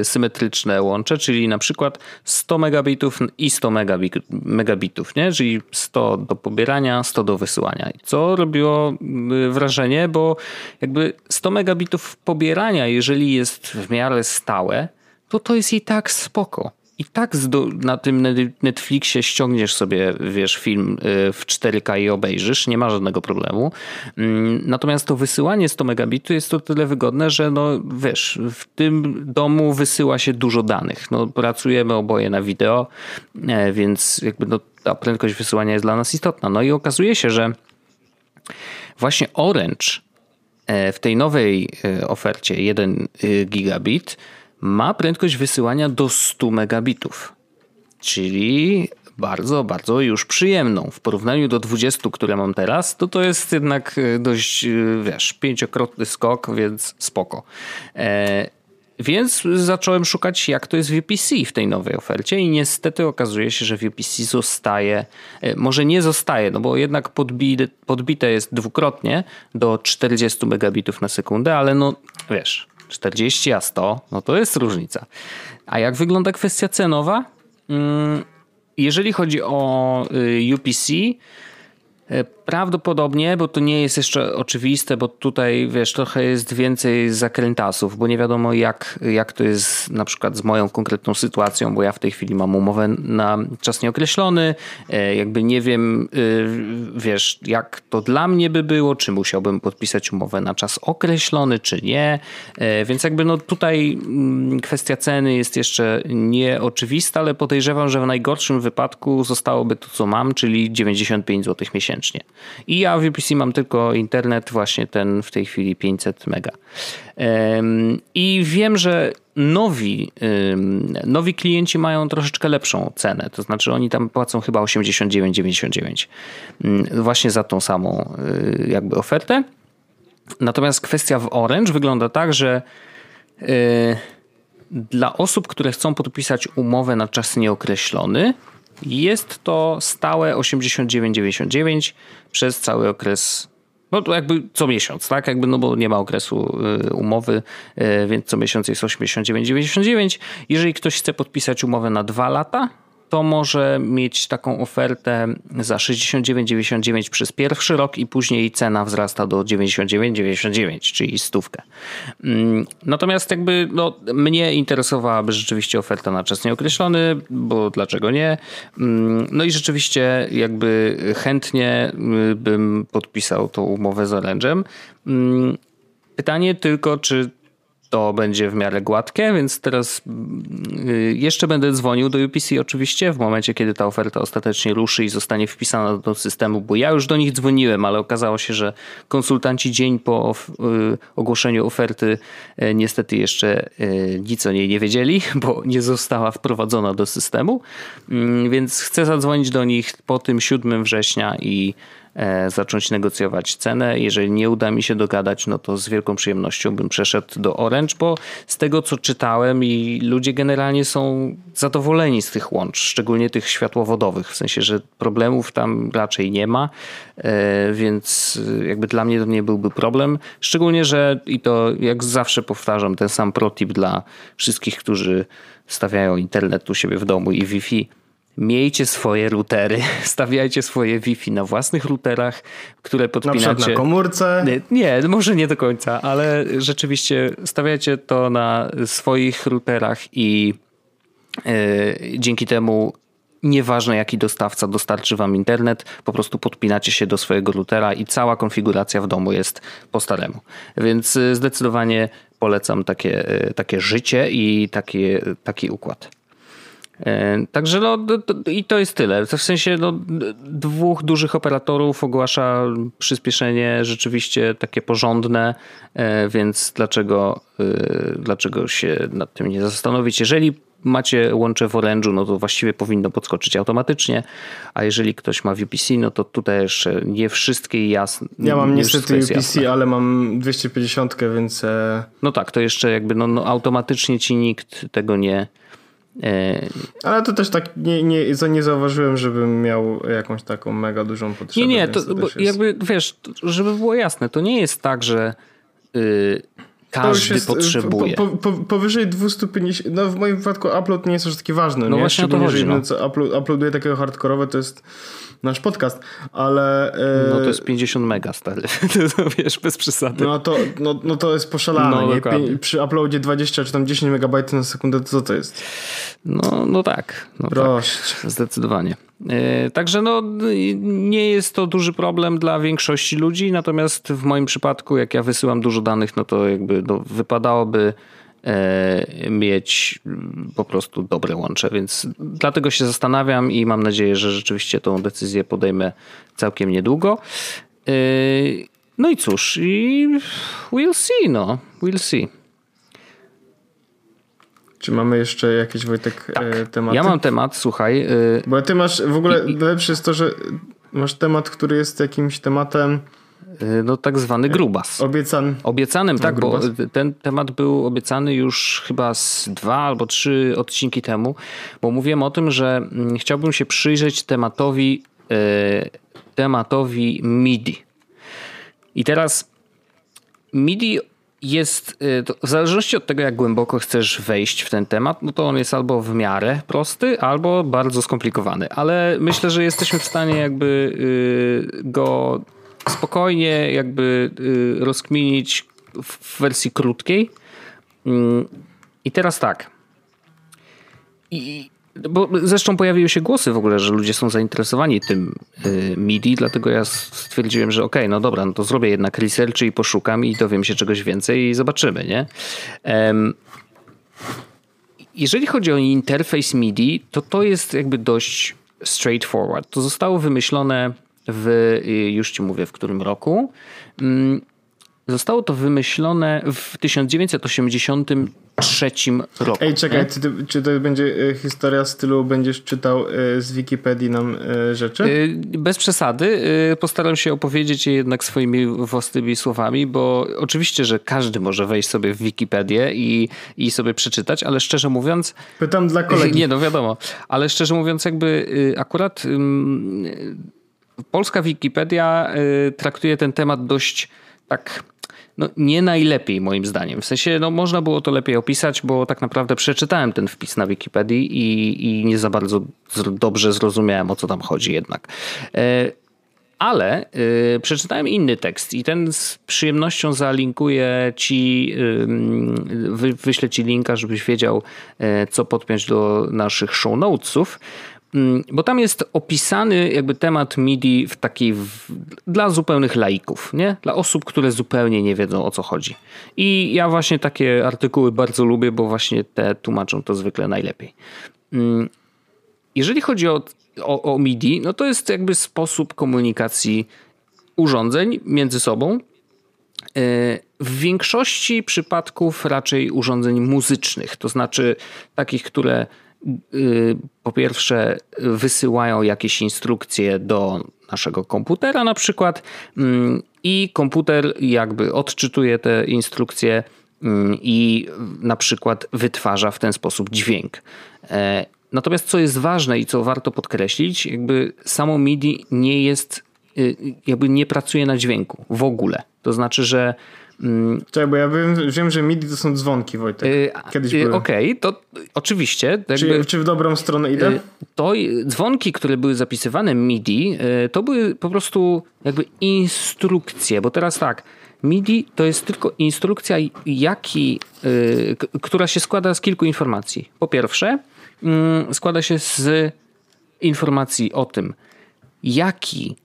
e, symetryczne łącze, czyli na przykład 100 megabitów i 100 megabitów, nie? czyli 100 do pobierania, 100 do wysyłania. Co robiło e, wrażenie, bo jakby 100 megabitów pobierania, jeżeli jest w miarę stałe, to to jest i tak spoko i tak na tym Netflixie ściągniesz sobie, wiesz, film y, w 4K i obejrzysz, nie ma żadnego problemu. Mm, natomiast to wysyłanie 100 megabitu jest to tyle wygodne, że no wiesz, w tym domu wysyła się dużo danych. No, pracujemy oboje na wideo, e, więc jakby no, ta prędkość wysyłania jest dla nas istotna. No i okazuje się, że właśnie Orange e, w tej nowej e, ofercie 1 gigabit ma prędkość wysyłania do 100 megabitów, czyli bardzo, bardzo już przyjemną. W porównaniu do 20, które mam teraz, to to jest jednak e, dość, e, wiesz, pięciokrotny skok, więc spoko. E, więc zacząłem szukać, jak to jest w UPC w tej nowej ofercie, i niestety okazuje się, że w UPC zostaje, e, może nie zostaje, no bo jednak podbite, podbite jest dwukrotnie do 40 megabitów na sekundę, ale no wiesz, 40 a 100, no to jest różnica. A jak wygląda kwestia cenowa? Mm, jeżeli chodzi o y, UPC, y, Prawdopodobnie, bo to nie jest jeszcze oczywiste, bo tutaj wiesz, trochę jest więcej zakrętasów, bo nie wiadomo jak, jak to jest na przykład z moją konkretną sytuacją, bo ja w tej chwili mam umowę na czas nieokreślony, e, jakby nie wiem, e, wiesz, jak to dla mnie by było, czy musiałbym podpisać umowę na czas określony, czy nie, e, więc jakby no tutaj mm, kwestia ceny jest jeszcze nieoczywista, ale podejrzewam, że w najgorszym wypadku zostałoby to, co mam, czyli 95 zł miesięcznie. I ja w UPC mam tylko internet, właśnie ten w tej chwili 500 mega. I wiem, że nowi, nowi klienci mają troszeczkę lepszą cenę. To znaczy oni tam płacą chyba 89,99 właśnie za tą samą y, jakby ofertę. Natomiast kwestia w Orange wygląda tak, że y, dla osób, które chcą podpisać umowę na czas nieokreślony, jest to stałe 89,99 przez cały okres no to jakby co miesiąc, tak? Jakby, no bo nie ma okresu y, umowy, y, więc co miesiąc jest 89,99. Jeżeli ktoś chce podpisać umowę na dwa lata, to może mieć taką ofertę za 69,99 przez pierwszy rok i później cena wzrasta do 99,99, czyli stówkę. Mm, natomiast jakby no, mnie interesowałaby rzeczywiście oferta na czas nieokreślony, bo dlaczego nie? Mm, no i rzeczywiście jakby chętnie y, bym podpisał tą umowę z Orange'em. Mm, pytanie tylko, czy to będzie w miarę gładkie, więc teraz y, jeszcze będę dzwonił do UPC oczywiście w momencie, kiedy ta oferta ostatecznie ruszy i zostanie wpisana do systemu, bo ja już do nich dzwoniłem, ale okazało się, że konsultanci dzień po y, ogłoszeniu oferty y, niestety jeszcze nic o niej nie wiedzieli, bo nie została wprowadzona do systemu, mm, więc chcę zadzwonić do nich po tym 7 września i zacząć negocjować cenę. Jeżeli nie uda mi się dogadać, no to z wielką przyjemnością bym przeszedł do Orange, bo z tego co czytałem i ludzie generalnie są zadowoleni z tych łącz, szczególnie tych światłowodowych, w sensie, że problemów tam raczej nie ma, e, więc jakby dla mnie to nie byłby problem. Szczególnie, że i to jak zawsze powtarzam, ten sam protip dla wszystkich, którzy stawiają internet u siebie w domu i Wi-Fi Miejcie swoje routery, stawiajcie swoje Wi-Fi na własnych routerach, które podpinacie. Na na komórce? Nie, nie, może nie do końca, ale rzeczywiście stawiajcie to na swoich routerach i yy, dzięki temu nieważne jaki dostawca dostarczy wam internet, po prostu podpinacie się do swojego routera i cała konfiguracja w domu jest po staremu. Więc e, zdecydowanie polecam takie, e, takie życie i taki, taki układ. E, także no, i to jest tyle. W sensie no, dwóch dużych operatorów ogłasza przyspieszenie rzeczywiście takie porządne, e, więc dlaczego, e, dlaczego się nad tym nie zastanowić? Jeżeli macie łącze w Orange'u, no to właściwie powinno podskoczyć automatycznie, a jeżeli ktoś ma VPC, no to tutaj jeszcze nie wszystkie jasne. Ja mam niestety UPC, ale mam 250, więc... No tak, to jeszcze jakby no, no automatycznie ci nikt tego nie Ale to też tak nie, nie, nie zauważyłem, żebym miał jakąś taką mega dużą potrzebę. Nie, nie, to, to jakby wiesz, żeby było jasne, to nie jest tak, że yy, każdy jest, y, potrzebuje. Po, po, powyżej 250, no w moim wypadku upload nie jest już taki ważny. No nie? właśnie to chodzi. Jeżeli no. upload, uploaduję takiego hardkorowe, to jest nasz podcast, ale... No to jest 50 mega, stary. to wiesz, bez przesady. No to, no, no to jest poszalane, no, nie? Przy uploadzie 20 czy tam 10 megabajtów na sekundę, to co to jest? No, no tak. No Proszę. Tak, zdecydowanie. Yy, także no, nie jest to duży problem dla większości ludzi, natomiast w moim przypadku, jak ja wysyłam dużo danych, no to jakby no, wypadałoby E, mieć po prostu dobre łącze, więc dlatego się zastanawiam i mam nadzieję, że rzeczywiście tą decyzję podejmę całkiem niedługo. E, no i cóż, i we'll see, no, we'll see. Czy mamy jeszcze jakieś Wojtek e, tak. tematy? Ja mam temat, słuchaj. Bo ty masz w ogóle I, lepsze jest to, że masz temat, który jest jakimś tematem no tak zwany grubas. Obiecany. Obiecanym, tak, no, bo ten temat był obiecany już chyba z dwa albo trzy odcinki temu, bo mówiłem o tym, że mm, chciałbym się przyjrzeć tematowi, y, tematowi MIDI. I teraz MIDI jest, w zależności od tego, jak głęboko chcesz wejść w ten temat, no to on jest albo w miarę prosty, albo bardzo skomplikowany. Ale myślę, że jesteśmy w stanie jakby go spokojnie jakby rozkminić w wersji krótkiej. Mm, I teraz tak. I, bo zresztą pojawiły się głosy w ogóle, że ludzie są zainteresowani tym y, MIDI, dlatego ja stwierdziłem, że okej, okay, no dobra, no to zrobię jednak research i poszukam i dowiem się czegoś więcej i zobaczymy, nie? Jeżeli chodzi o interfejs MIDI, to to jest jakby dość straightforward. To zostało wymyślone w, y, już ci mówię, w którym roku. Mm, Zostało to wymyślone w 1983 roku. Ej, czekaj, ty, czy to będzie e, historia stylu, będziesz czytał e, z Wikipedii nam rzeczy? Bez przesady. Postaram się opowiedzieć je jednak swoimi własnymi słowami, bo oczywiście, że każdy może wejść sobie w Wikipedię i, i sobie przeczytać, ale szczerze mówiąc... Pytam dla kolegi. Nie, no wiadomo. Ale szczerze mówiąc jakby akurat polska Wikipedia traktuje ten temat dość tak no, nie najlepiej moim zdaniem. W sensie no, można było to lepiej opisać, bo tak naprawdę przeczytałem ten wpis na Wikipedii i, i nie za bardzo dobrze zrozumiałem o co tam chodzi jednak. E, ale y, przeczytałem inny tekst i ten z przyjemnością zalinkuję ci, y, wy, wyślę ci linka, żebyś wiedział, y, co podpiąć do naszych show notesów. Mm, bo tam jest opisany jakby temat MIDI w takiej w, dla zupełnych laików, nie? Dla osób, które zupełnie nie wiedzą o co chodzi. I ja właśnie takie artykuły bardzo lubię, bo właśnie te tłumaczą to zwykle najlepiej. Mm, jeżeli chodzi o, o, o MIDI, no to jest jakby sposób komunikacji urządzeń między sobą. E, w większości przypadków raczej urządzeń muzycznych, to znaczy takich, które po pierwsze wysyłają jakieś instrukcje do naszego komputera na przykład mm, i komputer jakby odczytuje te instrukcje mm, i na przykład wytwarza w ten sposób dźwięk. E, natomiast co jest ważne i co warto podkreślić, jakby samo MIDI nie jest, y, jakby nie pracuje na dźwięku w ogóle. To znaczy, że. Czekaj, bo ja wiem, wiem, że MIDI to są dzwonki, Wojtek. Y, Kiedyś yy, Okej, okay, to oczywiście. Czy, czy, w dobrą stronę idę? Y, to dzwonki, które były zapisywane MIDI, y, to były po prostu jakby instrukcje, bo teraz tak, MIDI to jest tylko instrukcja, jaki, która się składa z kilku informacji. Po pierwsze, mm, składa się z informacji o tym, jaki,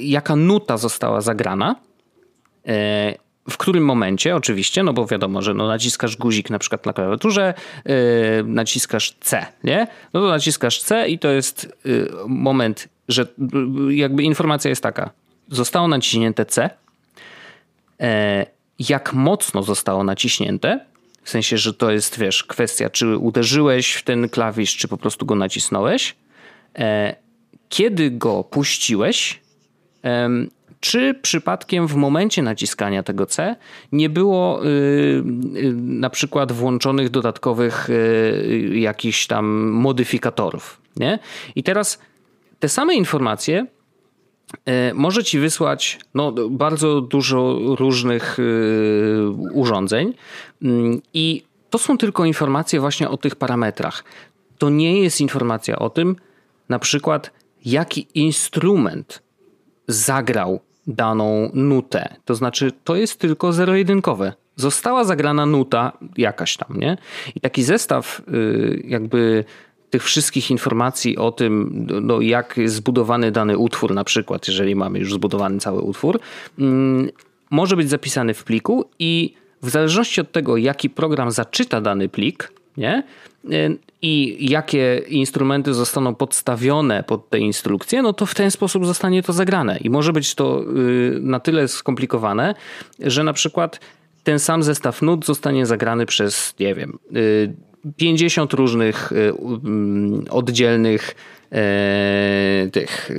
jaka nuta została zagrana, w którym momencie, oczywiście, no bo wiadomo, że no naciskasz guzik na przykład na klawiaturze, yy, naciskasz C, nie? No to naciskasz C i to jest yy, moment, że yy, jakby informacja jest taka. Zostało naciśnięte C. jak mocno zostało naciśnięte, w sensie, że to jest, wiesz, kwestia, czy uderzyłeś w ten klawisz, czy po prostu go nacisnąłeś. kiedy go puściłeś, czy przypadkiem w momencie naciskania tego C nie było y, y, na przykład włączonych dodatkowych y, jakichś tam modyfikatorów. Nie? I teraz te same informacje może ci wysłać no, bardzo dużo różnych urządzeń mm, i to są tylko informacje właśnie o tych parametrach. To nie jest informacja o tym, na przykład, jaki instrument zagrał daną nutę. To znaczy, to jest tylko zero-jedynkowe. Została zagrana nuta jakaś tam, nie? I taki zestaw, y, jakby tych wszystkich informacji o tym, no, jak jest zbudowany dany utwór, na przykład, jeżeli mamy już zbudowany cały utwór, mm, może być zapisany w pliku i w zależności od tego, jaki program zaczyta dany plik, nie? i jakie instrumenty zostaną podstawione pod te instrukcje, no to w ten sposób zostanie to zagrane. I może być to y, na tyle skomplikowane, że na przykład ten sam zestaw nut zostanie zagrany przez, nie wiem, 50 y, różnych y, mm, oddzielnych e, tych,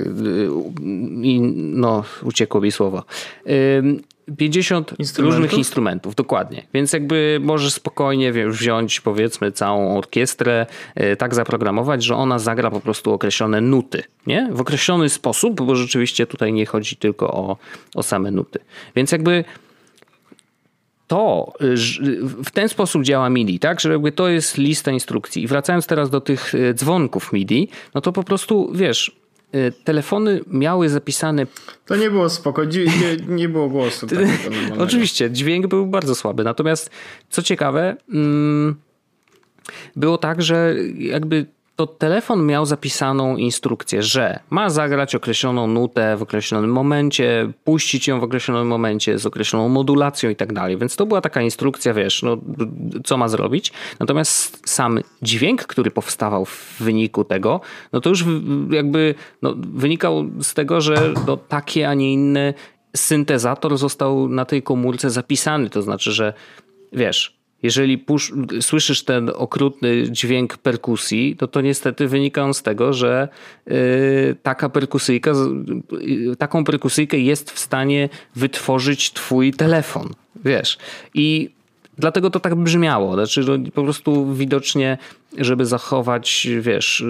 no uciekło mi słowo, 50 instrumentów? różnych instrumentów, dokładnie. Więc jakby możesz spokojnie wziąć powiedzmy całą orkiestrę, e, tak zaprogramować, że ona zagra po prostu określone nuty, nie? W określony sposób, bo rzeczywiście tutaj nie chodzi tylko o, o same nuty. Więc jakby to w ten sposób działa MIDI, tak? Że jakby to jest lista instrukcji. I wracając teraz do tych dzwonków MIDI, no to po prostu wiesz, telefony miały zapisane. To nie było spoko, nie, nie było głosu. Oczywiście, dźwięk był bardzo słaby. Natomiast co ciekawe, mm, było tak, że jakby to telefon miał zapisaną instrukcję, że ma zagrać określoną nutę w określonym momencie, puścić ją w określonym momencie z określoną modulacją i tak dalej. Więc to była taka instrukcja, wiesz, no, co ma zrobić. Natomiast sam dźwięk, który powstawał w wyniku tego, no to już jakby no, wynikał z tego, że no, takie, a nie inny syntezator został na tej komórce zapisany. To znaczy, że wiesz, jeżeli słyszysz ten okrutny dźwięk perkusji, to to niestety wynika on z tego, że yy, taka perkusyjka, yy, taką perkusyjkę jest w stanie wytworzyć twój telefon, wiesz. I dlatego to tak brzmiało. Znaczy, no, po prostu widocznie, żeby zachować, wiesz, y,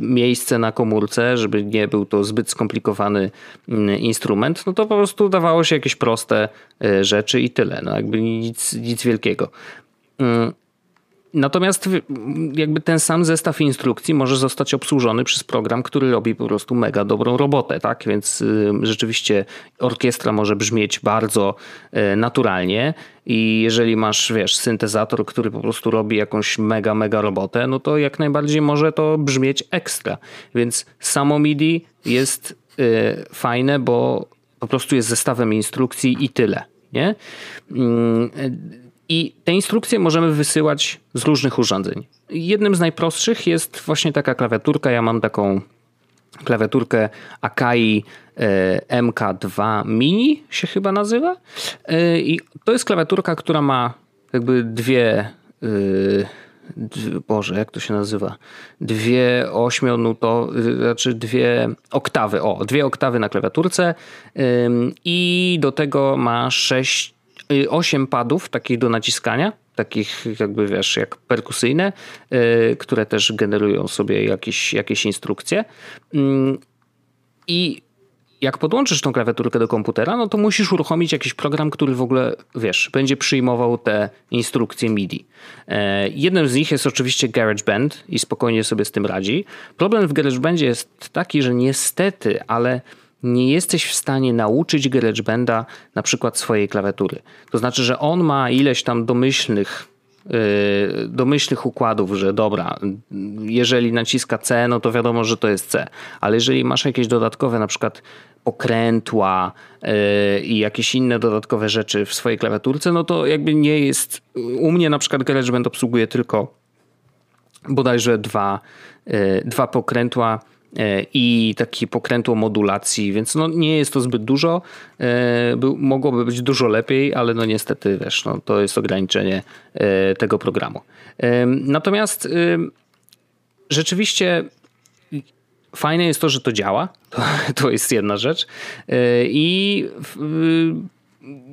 miejsce na komórce, żeby nie był to zbyt skomplikowany mm, instrument, no to po prostu dawało się jakieś proste y, rzeczy i tyle. No jakby nic, nic wielkiego. Mm. Natomiast jakby ten sam zestaw instrukcji może zostać obsłużony przez program, który robi po prostu mega dobrą robotę, tak? Więc y, rzeczywiście orkiestra może brzmieć bardzo y, naturalnie i jeżeli masz, wiesz, syntezator, który po prostu robi jakąś mega, mega robotę, no to jak najbardziej może to brzmieć ekstra. Więc samo MIDI jest y, fajne, bo po prostu jest zestawem instrukcji i tyle, nie? I te instrukcje możemy wysyłać z różnych urządzeń. Jednym z najprostszych jest właśnie taka klawiaturka. Ja mam taką klawiaturkę Akai e, MK2 Mini się chyba nazywa. E, I to jest klawiaturka, która ma jakby dwie e, Boże, jak to się nazywa? Dwie ośmionuto, znaczy dwie oktawy, o, dwie oktawy na klawiaturce i do tego ma sześć 8 y, padów takich do naciskania, takich jakby wiesz, jak perkusyjne, y, które też generują sobie jakieś, jakieś instrukcje. Mm, I jak podłączysz tą klawiaturkę do komputera, no to musisz uruchomić jakiś program, który w ogóle, wiesz, będzie przyjmował te instrukcje MIDI. E, jednym z nich jest oczywiście GarageBand i spokojnie sobie z tym radzi. Problem w GarageBandzie jest taki, że niestety, ale nie jesteś w stanie nauczyć GarageBanda na przykład swojej klawiatury. To znaczy, że on ma ileś tam domyślnych yy, domyślnych układów, że dobra, jeżeli naciska C, no to wiadomo, że to jest C, ale jeżeli masz jakieś dodatkowe na przykład okrętła yy, i jakieś inne dodatkowe rzeczy w swojej klawiaturce, no to jakby nie jest, u mnie na przykład GarageBand obsługuje tylko bodajże dwa, yy, dwa pokrętła i taki pokrętło modulacji, więc no nie jest to zbyt dużo. E, mogłoby być dużo lepiej, ale no niestety wiesz, no to jest ograniczenie e, tego programu. Natomiast rzeczywiście fajne jest to, że to działa. To, to jest jedna rzecz. I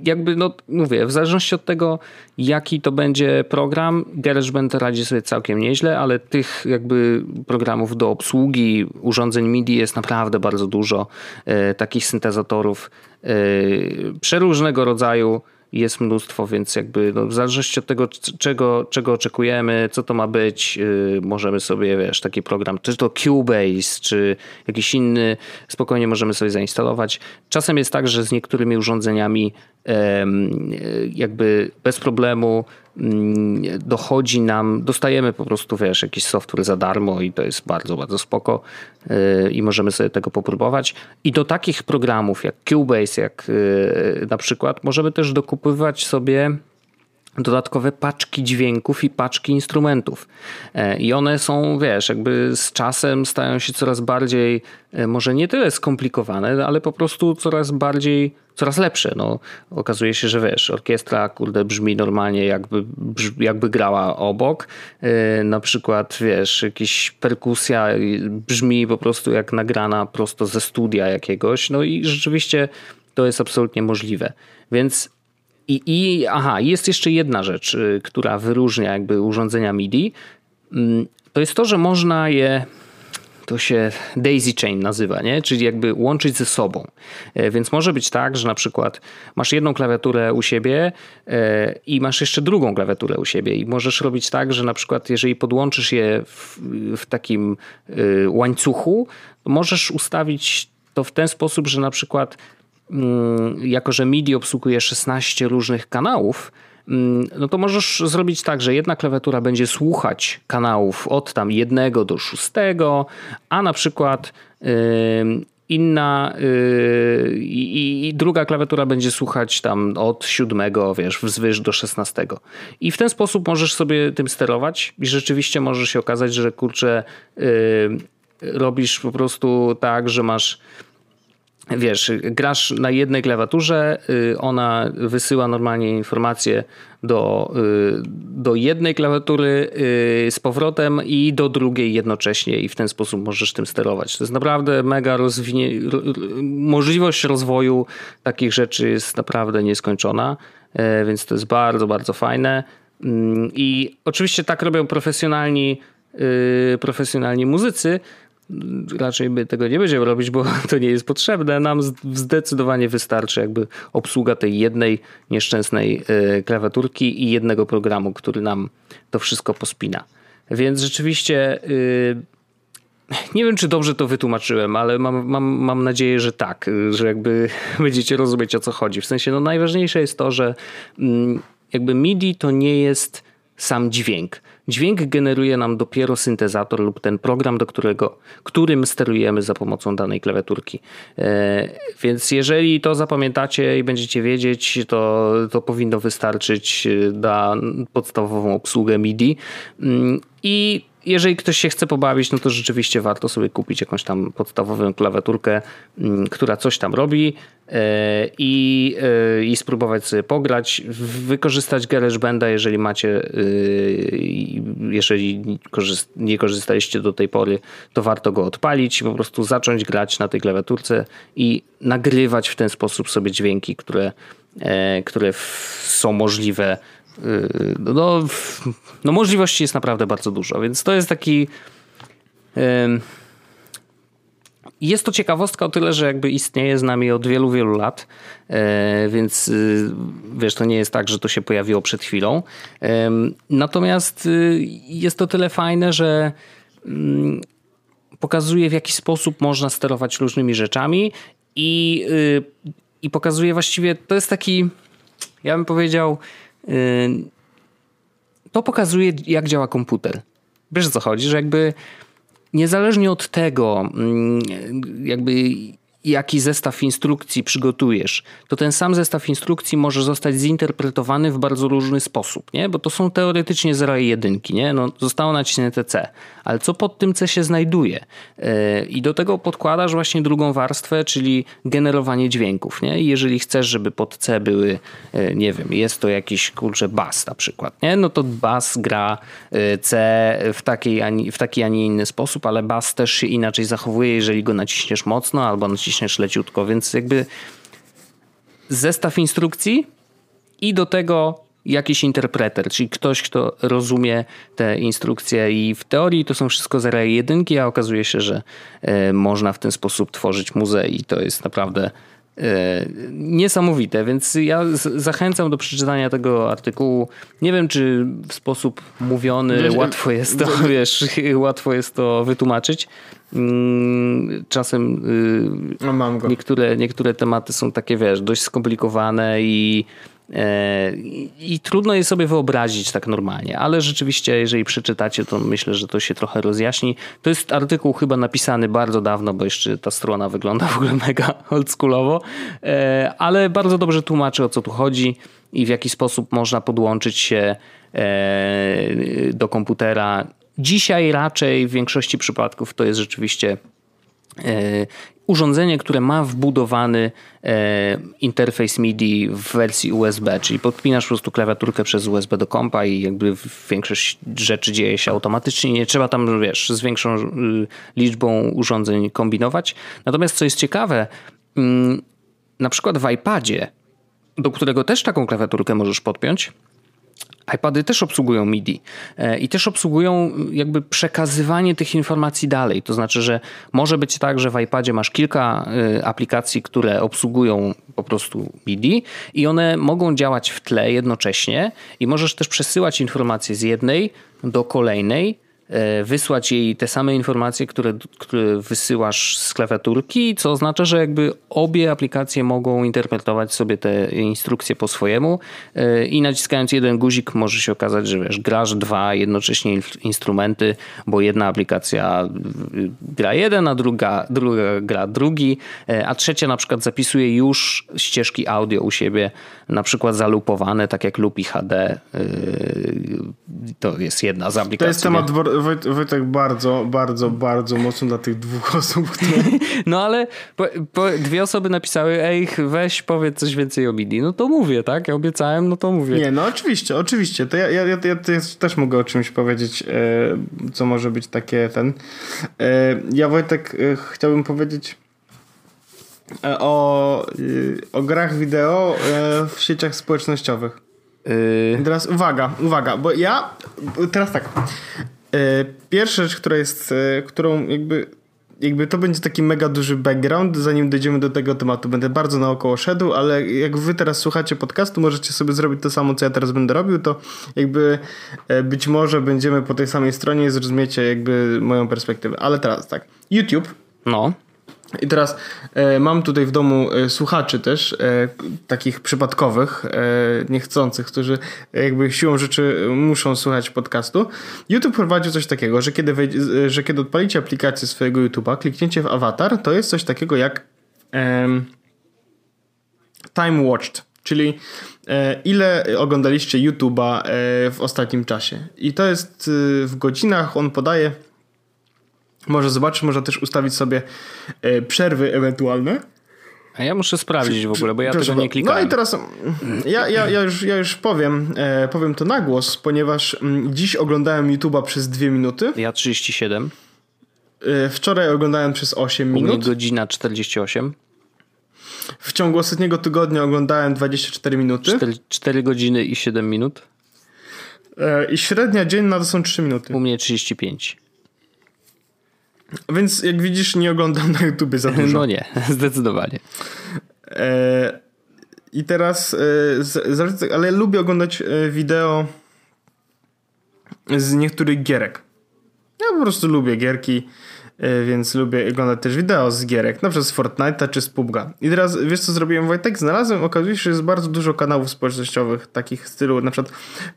jakby, no mówię, w zależności od tego, jaki to będzie program, GarageBand radzi sobie całkiem nieźle, ale tych jakby programów do obsługi urządzeń MIDI jest naprawdę bardzo dużo. E, takich syntezatorów e, przeróżnego rodzaju jest mnóstwo, więc jakby no, w zależności od tego, czego, czego oczekujemy, co to ma być, yy, możemy sobie, wiesz, taki program, czy to Cubase, czy jakiś inny, spokojnie możemy sobie zainstalować. Czasem jest tak, że z niektórymi urządzeniami yy, jakby bez problemu dochodzi nam, dostajemy po prostu, wiesz, jakiś software za darmo i to jest bardzo, bardzo spoko y, i możemy sobie tego popróbować. I do takich programów jak Cubase, jak y, na przykład, możemy też dokupywać sobie dodatkowe paczki dźwięków i paczki instrumentów. E, I one są, wiesz, jakby z czasem stają się coraz bardziej, e, może nie tyle skomplikowane, ale po prostu coraz bardziej, coraz lepsze. No, okazuje się, że wiesz, orkiestra, kurde, brzmi normalnie jakby, jakby grała obok. E, na przykład, wiesz, jakiś perkusja brzmi po prostu jak nagrana prosto ze studia jakiegoś. No i rzeczywiście to jest absolutnie możliwe. Więc i, I aha, jest jeszcze jedna rzecz, y, która wyróżnia jakby urządzenia MIDI. Mm, to jest to, że można je to się daisy chain nazywa, nie? czyli jakby łączyć ze sobą. E, więc może być tak, że na przykład masz jedną klawiaturę u siebie e, i masz jeszcze drugą klawiaturę u siebie i możesz robić tak, że na przykład jeżeli podłączysz je w, w takim e, łańcuchu, możesz ustawić to w ten sposób, że na przykład jako, że MIDI obsługuje 16 różnych kanałów, Mm, no to możesz zrobić tak, że jedna klawiatura będzie słuchać kanałów od tam jednego do szóstego, a na przykład inna yy, i, druga klawiatura będzie słuchać tam od siódmego, wiesz, wzwyż do szesnastego. I w ten sposób możesz sobie tym sterować i rzeczywiście może się okazać, że kurczę, yy, robisz po prostu tak, że masz wiesz, grasz na jednej klawiaturze, y, ona wysyła normalnie informacje do, y, do jednej klawiatury y, z powrotem i do drugiej jednocześnie i w ten sposób możesz tym sterować. To jest naprawdę mega rozwinie... Możliwość rozwoju takich rzeczy jest naprawdę nieskończona, więc to jest bardzo, bardzo fajne. Mm, I oczywiście tak robią profesjonalni profesjonalni muzycy, raczej my tego nie będziemy robić, bo to nie jest potrzebne. Nam zdecydowanie wystarczy jakby obsługa tej jednej nieszczęsnej e, klawiaturki i jednego programu, który nam to wszystko pospina. Więc rzeczywiście e, nie wiem, czy dobrze to wytłumaczyłem, ale mam, mam, mam nadzieję, że tak, że jakby będziecie rozumieć o co chodzi. W sensie, no najważniejsze jest to, że mm, jakby MIDI to nie jest sam dźwięk. Dźwięk generuje nam dopiero syntezator lub ten program, do którego, którym sterujemy za pomocą danej klawiaturki. E, więc jeżeli to zapamiętacie i będziecie wiedzieć, to, to powinno wystarczyć na podstawową obsługę MIDI. Mm, I jeżeli ktoś się chce pobawić, no to rzeczywiście warto sobie kupić jakąś tam podstawową klawiaturkę, mm, która coś tam robi e, i, e, i spróbować sobie pograć, wykorzystać GarageBanda, jeżeli macie, e, jeżeli nie korzystaliście do tej pory, to warto go odpalić po prostu zacząć grać na tej klawiaturce i nagrywać w ten sposób sobie dźwięki, które, które są możliwe no, no możliwości jest naprawdę bardzo dużo, więc to jest taki jest to ciekawostka o tyle, że jakby istnieje z nami od wielu, wielu lat, e, więc y, wiesz, to nie jest tak, że to się pojawiło przed chwilą. Natomiast y, jest to tyle fajne, że mm, pokazuje w jaki sposób można sterować różnymi rzeczami i, y, i pokazuje właściwie, to jest taki, ja bym powiedział, to pokazuje, jak działa komputer. Wiesz o co chodzi, że jakby niezależnie od tego, jakby jaki zestaw instrukcji przygotujesz, to ten sam zestaw instrukcji może zostać zinterpretowany w bardzo różny sposób, nie? Bo to są teoretycznie zera i jedynki, nie? No, zostało naciśnięte C, ale co pod tym C się znajduje? E, I do tego podkładasz właśnie drugą warstwę, czyli generowanie dźwięków, nie? I jeżeli chcesz, żeby pod C były, e, nie wiem, jest to jakiś, kurczę, bas na przykład, nie? No to bas gra e, C w, takiej, w taki, a nie inny sposób, ale bas też się inaczej zachowuje, jeżeli go naciśniesz mocno albo naciśniesz naciśniesz leciutko, więc jakby zestaw instrukcji i do tego jakiś interpreter, czyli ktoś, kto rozumie te instrukcje i w teorii to są wszystko zera i jedynki, a okazuje się, że e, można w ten sposób tworzyć muzeum i to jest naprawdę niesamowite, więc ja zachęcam do przeczytania tego artykułu. Nie wiem, czy w sposób mówiony łatwo jest to, wiesz, łatwo jest to wytłumaczyć, Mm, czasem y, no niektóre, niektóre tematy są takie, wiesz, dość skomplikowane i e, i trudno je sobie wyobrazić tak normalnie, ale rzeczywiście, jeżeli przeczytacie, to myślę, że to się trochę rozjaśni. To jest artykuł chyba napisany bardzo dawno, bo jeszcze ta strona wygląda w ogóle mega oldschoolowo, e, ale bardzo dobrze tłumaczy o co tu chodzi i w jaki sposób można podłączyć się e, do komputera Dzisiaj raczej w większości przypadków to jest rzeczywiście e, urządzenie, które ma wbudowany e, interfejs MIDI w wersji USB, czyli podpinasz po prostu klawiaturkę przez USB do kompa i jakby większość rzeczy dzieje się automatycznie. Nie trzeba tam, wiesz, z większą y, liczbą urządzeń kombinować. Natomiast co jest ciekawe, mm, na przykład w iPadzie, do którego też taką klawiaturkę możesz podpiąć, iPady też obsługują MIDI e, i też obsługują jakby przekazywanie tych informacji dalej. To znaczy, że może być tak, że w iPadzie masz kilka e, aplikacji, które obsługują po prostu MIDI i one mogą działać w tle jednocześnie i możesz też przesyłać informacje z jednej do kolejnej wysłać jej te same informacje, które, które wysyłasz z klawiaturki, co oznacza, że jakby obie aplikacje mogą interpretować sobie te instrukcje po swojemu e, i naciskając jeden guzik może się okazać, że wiesz, grasz dwa jednocześnie instrumenty, bo jedna aplikacja gra jeden, a druga, druga gra drugi, e, a trzecia na przykład zapisuje już ścieżki audio u siebie, na przykład zalupowane, tak jak Lupi HD. To jest jedna z aplikacji. To jest temat Wojt, Wojtek bardzo, bardzo, bardzo mocno dla tych dwóch osób, które... No ale po, po dwie osoby napisały, ej, weź powiedz coś więcej o MIDI. No to mówię, tak? Ja obiecałem, no to mówię. Nie, no oczywiście, oczywiście. To ja, ja, ja, ja też mogę o czymś powiedzieć, e, co może być takie ten... E, ja Wojtek e, chciałbym powiedzieć e, o, e, o grach wideo e, w sieciach społecznościowych. Teraz uwaga, uwaga, bo ja teraz tak. E, pierwsza rzecz, która jest, e, którą jakby jakby to będzie taki mega duży background, zanim dojdziemy do tego tematu. Będę bardzo naokoło szedł, ale jak wy teraz słuchacie podcastu, możecie sobie zrobić to samo, co ja teraz będę robił, to jakby e, być może będziemy po tej samej stronie i zrozumiecie jakby moją perspektywę. Ale teraz tak, YouTube. No. I teraz e, mam tutaj w domu e, słuchaczy też, e, takich przypadkowych, e, niechcących, którzy jakby siłą rzeczy muszą słuchać podcastu. YouTube prowadził coś takiego, że kiedy, że kiedy odpalicie aplikację swojego YouTube'a, kliknięcie w awatar, to jest coś takiego jak time watched, czyli e, ile oglądaliście YouTube'a e, w ostatnim czasie. I to jest w godzinach, on podaje może zobaczyć, można też ustawić sobie e, przerwy ewentualne. A ja muszę sprawdzić w ogóle, bo ja Proszę, tego nie klikałem. No i teraz ja, ja, ja, już, ja już powiem, e, powiem to na głos, ponieważ m, dziś oglądałem YouTube'a przez dwie minuty. Ja 37. E, wczoraj oglądałem przez 8 minut. U mnie godzina 48. W ciągu ostatniego tygodnia oglądałem 24 minuty. 4, 4 godziny i 7 minut. I średnia dzienna to są 3 minuty. U mnie 35. Więc jak widzisz, nie oglądam na YouTube za dużo. No nie, zdecydowanie. E, I teraz, e, ale lubię oglądać e, wideo z niektórych gierek. Ja po prostu lubię gierki, e, więc lubię oglądać też wideo z gierek, na przykład z Fortnite'a czy z PUBG'a. I teraz wiesz co zrobiłem Wojtek? Znalazłem, okazuje się, że jest bardzo dużo kanałów społecznościowych takich stylu, na przykład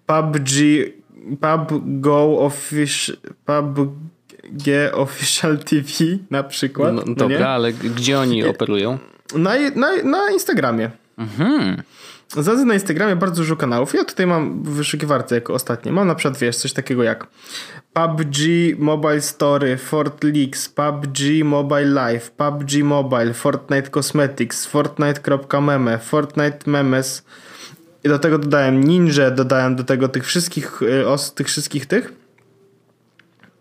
PUBG, PUBG Official, PUBG G Official TV na przykład. No, no dobra, ale gdzie oni operują? Na, na, na Instagramie. Mhm. Na Instagramie bardzo dużo kanałów. Ja tutaj mam w wyszukiwarce jako ostatnie. Mam na przykład, wiesz, coś takiego jak PUBG Mobile Story, Fort Leaks, PUBG Mobile Live, PUBG Mobile, Fortnite Cosmetics, Fortnite.meme, Fortnite Memes. I do tego dodałem Ninja, dodałem do tego tych wszystkich, y, os, tych wszystkich tych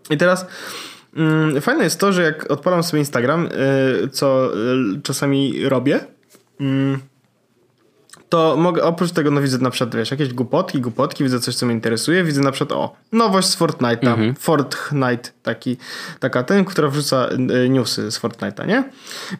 i teraz mm, fajne jest to, że jak odpalam sobie Instagram, y, co y, czasami robię, mm, to mogę, oprócz tego, no widzę na przykład, wiesz, jakieś głupotki, głupotki, widzę coś, co mnie interesuje, widzę na przykład, o, nowość z Fortnite'a, mhm. Fortnite, taki, taka ten, która wrzuca y, newsy z Fortnite'a, nie?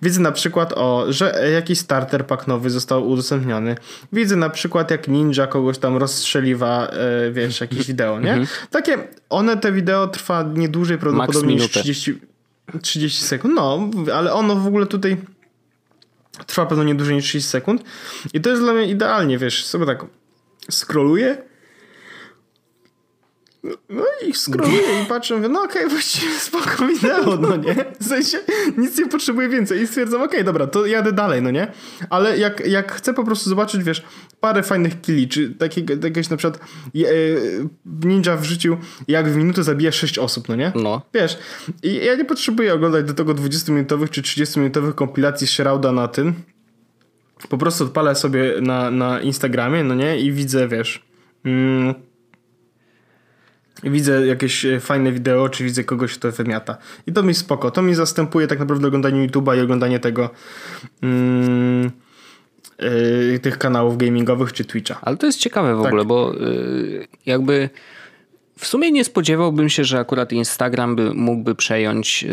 Widzę na przykład, o, że jakiś starter pack nowy został udostępniony. Widzę na przykład, jak ninja kogoś tam rozstrzeliwa, y, wiesz, jakieś wideo, nie? Mhm. Takie, one, te wideo trwa nie dłużej prawdopodobnie niż 30, 30 sekund, no, ale ono w ogóle tutaj Trwa pewno nie dłużej niż 30 sekund. I to jest dla mnie idealnie, wiesz, sobie tak scrolluję no i scrolluję i patrzę, mówię, no okej, okay, właściwie spoko wideo, no nie? W sensie nic nie potrzebuję więcej i stwierdzam, okej, okay, dobra, to jadę dalej, no nie? Ale jak, jak chcę po prostu zobaczyć, wiesz, parę fajnych killi, czy takiego, jakiegoś na przykład e, ninja wrzucił, jak w minutę zabija 6 osób, no nie? No. Wiesz, i ja nie potrzebuję oglądać do tego 20-minutowych czy 30-minutowych kompilacji Shrouda na tym. Po prostu odpalę sobie na, na Instagramie, no nie? I widzę, wiesz... Mm, widzę jakieś e, fajne wideo, czy widzę kogoś, kto wymiata. I to mi spoko. To mi zastępuje tak naprawdę oglądanie YouTube'a i oglądanie tego mm, yy, tych kanałów gamingowych czy Twitcha. Ale to jest ciekawe w tak. ogóle, bo yy, jakby w sumie nie spodziewałbym się, że akurat Instagram by, mógłby przejąć yy,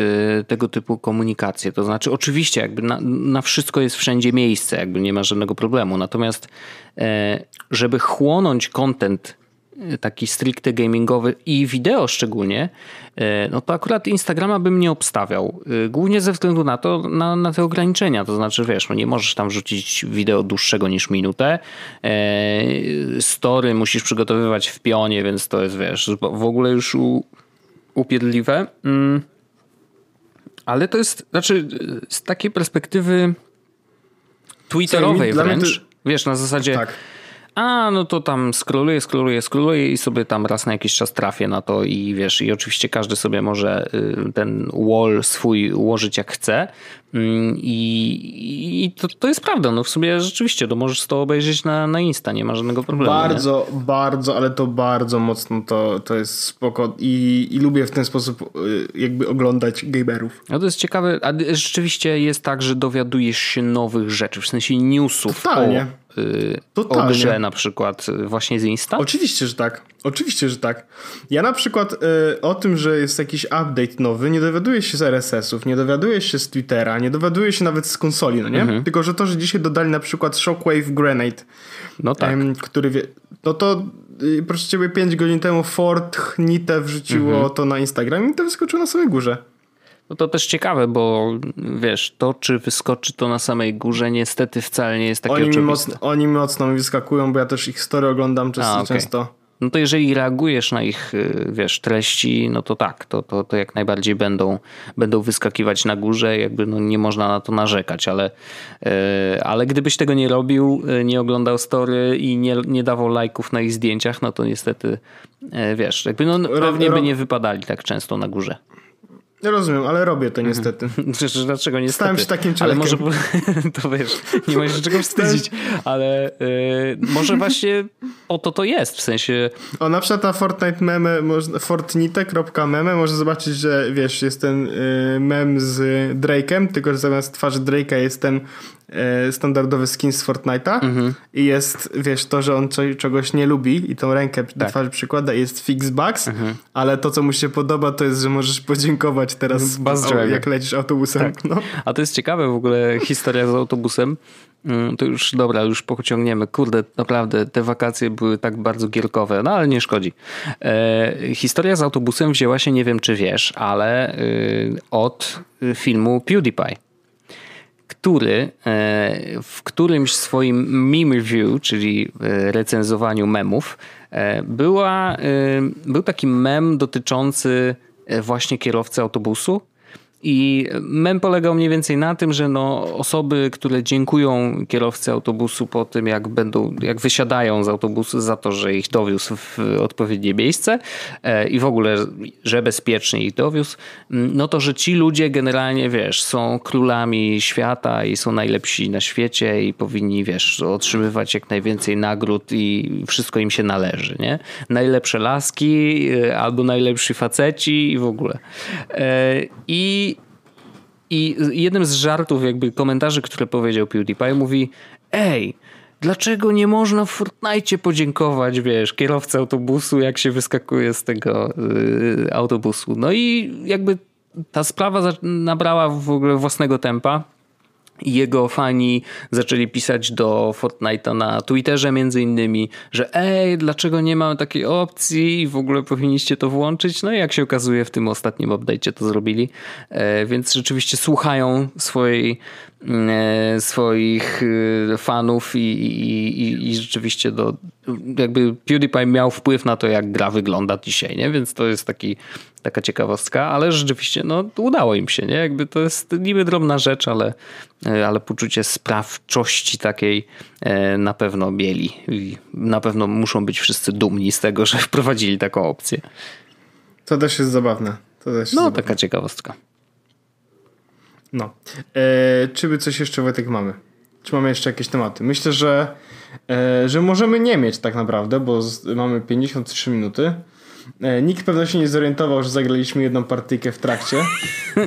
tego typu komunikację. To znaczy, oczywiście, jakby na, na, wszystko jest wszędzie miejsce, jakby nie ma żadnego problemu. Natomiast, yy, żeby chłonąć content taki stricte gamingowy i wideo szczególnie, e, no to akurat Instagrama bym nie obstawiał. E, głównie ze względu na to, na, na te ograniczenia. To znaczy, wiesz, no nie możesz tam wrzucić wideo dłuższego niż minutę. E, story musisz przygotowywać w pionie, więc to jest, wiesz, w ogóle już u, upierdliwe. Mm. Ale to jest, znaczy z takiej perspektywy twitterowej wręcz, wiesz, na zasadzie tak a no to tam scrolluję, scrolluję, scrolluję i sobie tam raz na jakiś czas trafię na to i wiesz, i oczywiście każdy sobie może y, ten wall swój ułożyć jak chce mm, i, i to, to jest prawda, no w sumie rzeczywiście to możesz to obejrzeć na, na Insta, nie ma żadnego problemu. Bardzo, nie? bardzo, ale to bardzo mocno to, to jest spoko i, i lubię w ten sposób y, jakby oglądać gamerów. No to jest ciekawe, a rzeczywiście jest tak, że dowiadujesz się nowych rzeczy, w sensie newsów Totalnie. o Y, Totalnie. o grze na przykład właśnie z Insta? Oczywiście, że tak. Oczywiście, że tak. Ja na przykład y, o tym, że jest jakiś update nowy, nie dowiaduję się z RSS-ów, nie dowiaduję się z Twittera, nie dowiaduję się nawet z konsoli, no nie? Mhm. Tylko, że to, że dzisiaj dodali na przykład Shockwave Grenade, no tak. który wie, no to y, proszę ciebie 5 godzin temu Ford Nite wrzuciło mhm. to na Instagram i to wyskoczyło na samej górze. No to też ciekawe, bo wiesz, to czy wyskoczy to na samej górze niestety wcale nie jest takie oni oczywiste. Mocno, oni mocno mi wyskakują, bo ja też ich story oglądam często. A, okay. często. No to jeżeli reagujesz na ich, y, wiesz, treści, no to tak, to, to, to jak najbardziej będą, będą wyskakiwać na górze, jakby no nie można na to narzekać, ale, yy, ale gdybyś tego nie robił, y, nie oglądał story i nie, nie dawał lajków na ich zdjęciach, no to niestety, yy, wiesz, jakby no pewnie by nie wypadali tak często na górze. Rozumiem, ale robię to niestety. Dlaczego niestety? Stałem się takim człowiekiem. Ale może, to wiesz, nie ma się czego wstydzić, ale yy, może właśnie o to to jest, w sensie... O, na przykład ta Fortnite meme, fortnite.meme, można zobaczyć, że wiesz, jest ten yy, mem z Drake'em, tylko że zamiast twarzy Drake'a jest ten standardowy skin z Fortnite'a mhm. i jest, wiesz, to, że on czegoś nie lubi i tą rękę tak. do twarzy przykłada jest fix bugs, mhm. ale to, co mu się podoba, to jest, że możesz podziękować teraz, jak lecisz autobusem. Tak. No. A to jest ciekawe w ogóle historia z autobusem. Mm, to już dobra, już pociągniemy. Kurde, naprawdę te wakacje były tak bardzo gierkowe, no ale nie szkodzi. E, historia z autobusem wzięła się, nie wiem czy wiesz, ale y, od filmu PewDiePie który e, w którymś swoim meme review, czyli e, recenzowaniu memów, e, była, był taki mem dotyczący właśnie kierowcy autobusu, i mem polegał mniej więcej na tym, że no osoby, które dziękują kierowcy autobusu po tym, jak będą, jak wysiadają z autobusu za to, że ich dowiózł w odpowiednie miejsce e, i w ogóle, że bezpiecznie ich dowiózł, no to, że ci ludzie generalnie, wiesz, są królami świata i są najlepsi na świecie i powinni, wiesz, otrzymywać jak najwięcej nagród i wszystko im się należy, nie? Najlepsze laski e, albo najlepsi faceci i w ogóle. E, I i jednym z żartów, jakby komentarzy, które powiedział PewDiePie, mówi: Ej, dlaczego nie można w Fortnite podziękować, wiesz, kierowcy autobusu, jak się wyskakuje z tego yy, autobusu? No i jakby ta sprawa nabrała w ogóle własnego tempa jego fani zaczęli pisać do Fortnite'a na Twitterze między innymi, że ej, dlaczego nie mamy takiej opcji i w ogóle powinniście to włączyć. No i jak się okazuje w tym ostatnim update'cie to zrobili, e, więc rzeczywiście słuchają swojej swoich e, fanów i, i, i, rzeczywiście do, jakby PewDiePie miał wpływ na to, jak gra wygląda dzisiaj, nie? Więc to jest taki, taka ciekawostka, ale rzeczywiście no, udało im się, nie? Jakby to jest niby drobna rzecz, ale, e, ale poczucie sprawczości takiej na pewno mieli i na pewno muszą być wszyscy dumni z tego, że wprowadzili taką opcję. To też jest zabawne. To też jest no, zabawne. taka ciekawostka. No. E, czy by coś jeszcze Wojtek mamy? Czy mamy jeszcze jakieś tematy? Myślę, że, e, że możemy nie mieć tak naprawdę, bo z, mamy 53 minuty. E, nikt pewno się nie zorientował, że zagraliśmy jedną partyjkę w trakcie.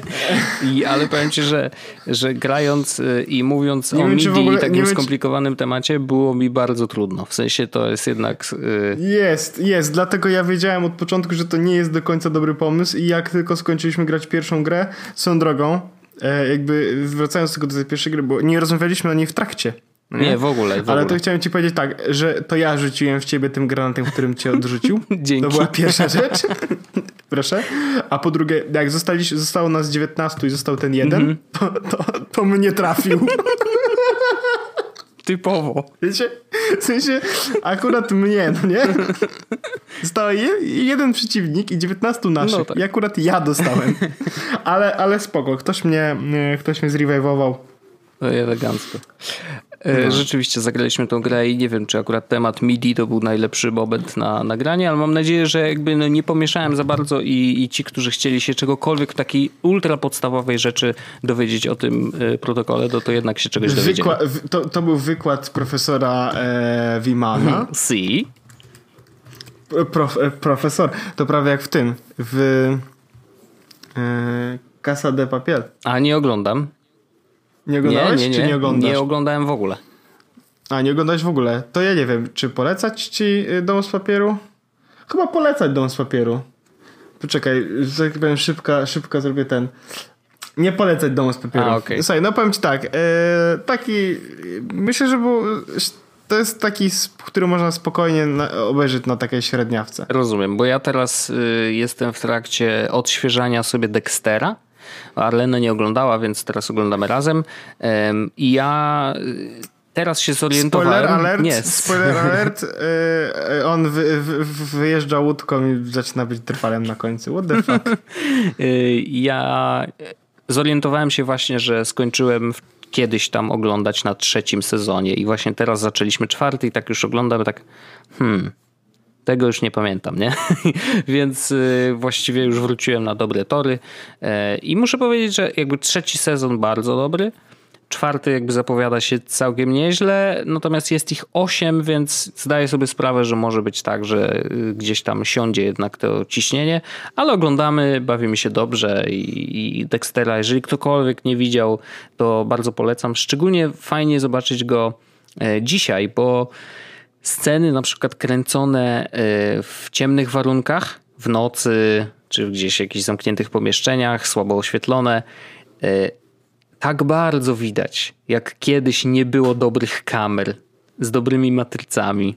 I, ale powiem ci, że, że grając y, i mówiąc nie o wiem, MIDI i takim skomplikowanym temacie, było mi bardzo trudno. W sensie to jest jednak... Yy... Jest, jest. Dlatego ja wiedziałem od początku, że to nie jest do końca dobry pomysł i jak tylko skończyliśmy grać pierwszą grę, swoją drogą, e, jakby wracając tylko do tej pierwszej gry, bo nie rozmawialiśmy o niej w trakcie. Nie, nie w, ogóle, w Ale ogóle. to chciałem ci powiedzieć tak, że to ja rzuciłem w ciebie tym granatem, którym cię odrzucił. Dzięki. To była pierwsza rzecz. Proszę. A po drugie, jak zostali, zostało nas 19 i został ten jeden, mm -hmm. to, to, to mnie trafił. Typowo. Wiecie? W sensie akurat mnie, no nie? Został jeden przeciwnik i 19 naszych. No tak. I akurat ja dostałem. Ale, ale spoko. Ktoś mnie, ktoś mnie zrevivował. No elegancko. E, no. Rzeczywiście zagraliśmy tą grę i nie wiem, czy akurat temat MIDI to był najlepszy moment na nagranie, ale mam nadzieję, że jakby no nie pomieszałem za bardzo i, i ci, którzy chcieli się czegokolwiek w takiej ultra podstawowej rzeczy dowiedzieć o tym e, protokole, to, to jednak się czegoś dowiedzieli. Wykła- to, to był wykład profesora e, Wimana. Si. Prof, e, profesor, to prawie jak w tym, w e, Casa de Papier. A nie oglądam. Nie oglądałeś, nie, nie, nie. czy nie oglądasz? Nie oglądałem w ogóle. A, nie oglądałeś w ogóle? To ja nie wiem, czy polecać ci y, Dom z Papieru? Chyba polecać Dom z Papieru. Poczekaj, że tak powiem szybko, szybko zrobię ten... Nie polecać Domu z Papieru. A, okay. Słuchaj, no powiem ci tak, e, taki... Myślę, że był... To jest taki, który można spokojnie obejrzeć na takiej średniawce. Rozumiem, bo ja teraz y, jestem w trakcie odświeżania sobie Dextera Arlena nie oglądała, więc teraz oglądamy razem. I ja y, teraz się zorientowałem. Spoiler alert, nie. spoiler alert y, y, on wy, wy, wyjeżdża łódką i zaczyna być trwalem na końcu. What the fuck? ja zorientowałem się właśnie, że skończyłem kiedyś tam oglądać na trzecim sezonie i właśnie teraz zaczęliśmy czwarty i tak już oglądamy tak hmm, tego już nie pamiętam, nie? Więc y, właściwie już wróciłem na dobre tory e, i muszę powiedzieć, że jakby trzeci sezon bardzo dobry, czwarty jakby zapowiada się całkiem nieźle, natomiast jest ich osiem, więc zdaję sobie sprawę, że może być tak, że y, gdzieś tam siądzie jednak to ciśnienie, ale oglądamy, bawimy się dobrze i, Dextera, jeżeli ktokolwiek nie widział, to bardzo polecam. Szczególnie fajnie zobaczyć go e, dzisiaj, bo sceny na przykład kręcone e, w ciemnych warunkach, w nocy, czy gdzieś w jakichś zamkniętych pomieszczeniach, słabo oświetlone, e, tak bardzo widać, jak kiedyś nie było dobrych kamer z dobrymi matrycami,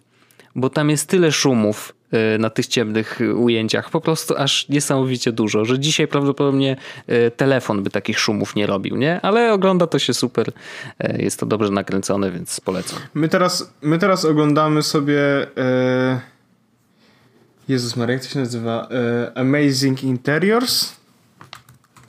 bo tam jest tyle szumów, na tych ciemnych ujęciach. Po prostu aż niesamowicie dużo, że dzisiaj prawdopodobnie e, telefon by takich szumów nie robił, nie? Ale ogląda to się super. E, jest to dobrze nakręcone, więc polecam. My teraz, my teraz oglądamy sobie e... Jezus Maria, jak to się nazywa? E... Amazing Interiors?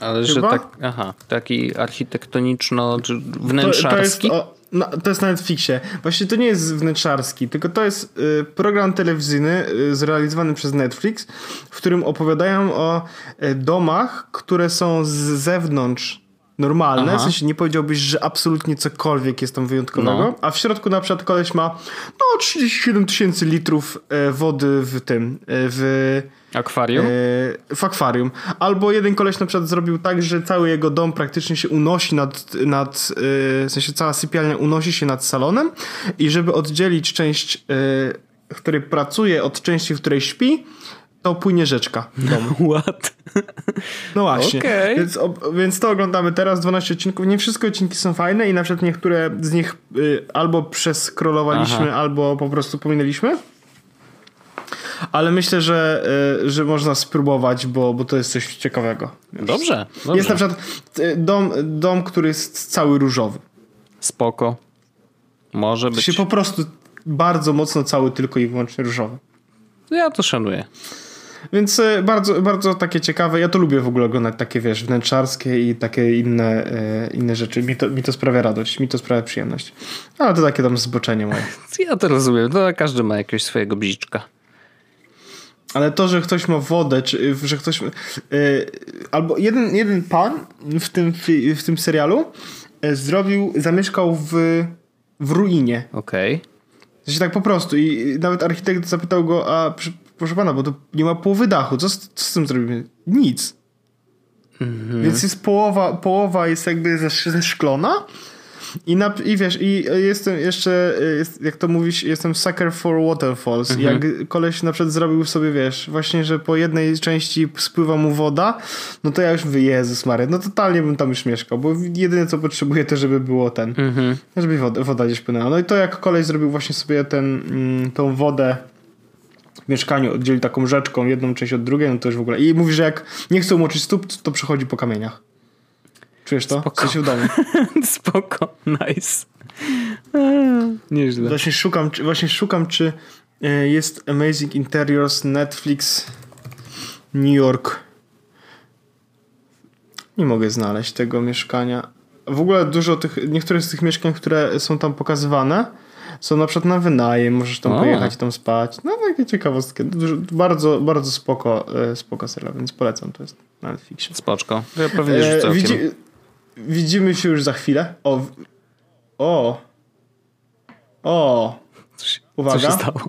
Ale Chyba? że tak, aha, taki architektoniczno, czy wnętrzarski? To, to jest, o, no, to jest na Netflixie. Właśnie to nie jest wnętrzarski, tylko to jest y, program telewizyjny y, zrealizowany przez Netflix, w którym opowiadają o y, domach, które są z zewnątrz normalne, Aha. w sensie nie powiedziałbyś, że absolutnie cokolwiek jest tam wyjątkowego, no. a w środku na przykład koleś ma no 37 tysięcy litrów e, wody w tym, e, w Akwarium? E, w akwarium. Albo jeden koleś na przykład zrobił tak, że cały jego dom praktycznie się unosi nad, nad w sensie cała sypialnia unosi się nad salonem i żeby oddzielić część, w której pracuje od części, w której śpi, to płynie rzeczka w domu. What? No właśnie. Okay. Więc, o, więc to oglądamy teraz, 12 odcinków. Nie wszystkie odcinki są fajne i na przykład niektóre z nich y, albo przeskrolowaliśmy, albo po prostu pominęliśmy ale myślę, że, e, że można spróbować, bo, bo to jest coś ciekawego. Dobrze, dobrze. Jest na przykład e, dom, dom, który jest cały różowy. Spoko. Może być. Się po prostu bardzo mocno cały tylko i wyłącznie różowy. Ja to szanuję. Więc e, bardzo, bardzo takie ciekawe. Ja to lubię w ogóle oglądać takie, wiesz, wnętrzarskie i takie inne, inne rzeczy. Mi to, mi to sprawia radość, mi to sprawia przyjemność. Ale to takie tam zboczenie moje. Ja to rozumiem. To każdy ma jakiegoś swojego bziczka. Ale to, że ktoś ma wodę, czy że ktoś. Yy, albo jeden, jeden pan w tym, w tym serialu zrobił, zamieszkał w, w ruinie. Okej. Okay. Znaczy tak po prostu. I nawet architekt zapytał go, a proszę pana, bo to nie ma połowy dachu. Co, z- co z tym zrobimy? Nic. Więc jest połowa, połowa jest jakby zesz- zeszklona i, na, i wiesz, i jestem jeszcze, jest, jak to mówisz, jestem sucker for waterfalls. Jak koleś na przykład zrobił sobie, wiesz, właśnie, że po jednej części spływa mu woda, no to ja już mówię, Jezus Maria, no totalnie bym tam już mieszkał, bo jedyne co potrzebuję to, żeby było ten, żeby woda, woda gdzieś płynęła. No i to jak koleś zrobił właśnie sobie ten, mm, tą wodę mieszkaniu, oddzielił taką rzeczką, jedną część od drugiej, no to już w ogóle. I mówi, że jak nie chce umoczyć stóp, to, przechodzi po kamieniach. Czujesz to? Spoko. W sensie w domu. Spoko, nice. Nieźle. Właśnie szukam, czy, właśnie szukam, czy e, jest Amazing Interiors Netflix New York. Nie mogę znaleźć tego mieszkania. W ogóle dużo tych, niektóre z tych mieszkań, które są tam pokazywane, są na przykład na wynajem, możesz tam O. pojechać i tam spać. No takie ciekawostki. Bardzo, bardzo spoko, e, spoko serial, więc polecam, to jest na Netflixie. Spoczko. Ja pewnie E, widzi, widzimy się już za chwilę. O. O. O. Uwaga. Co się stało?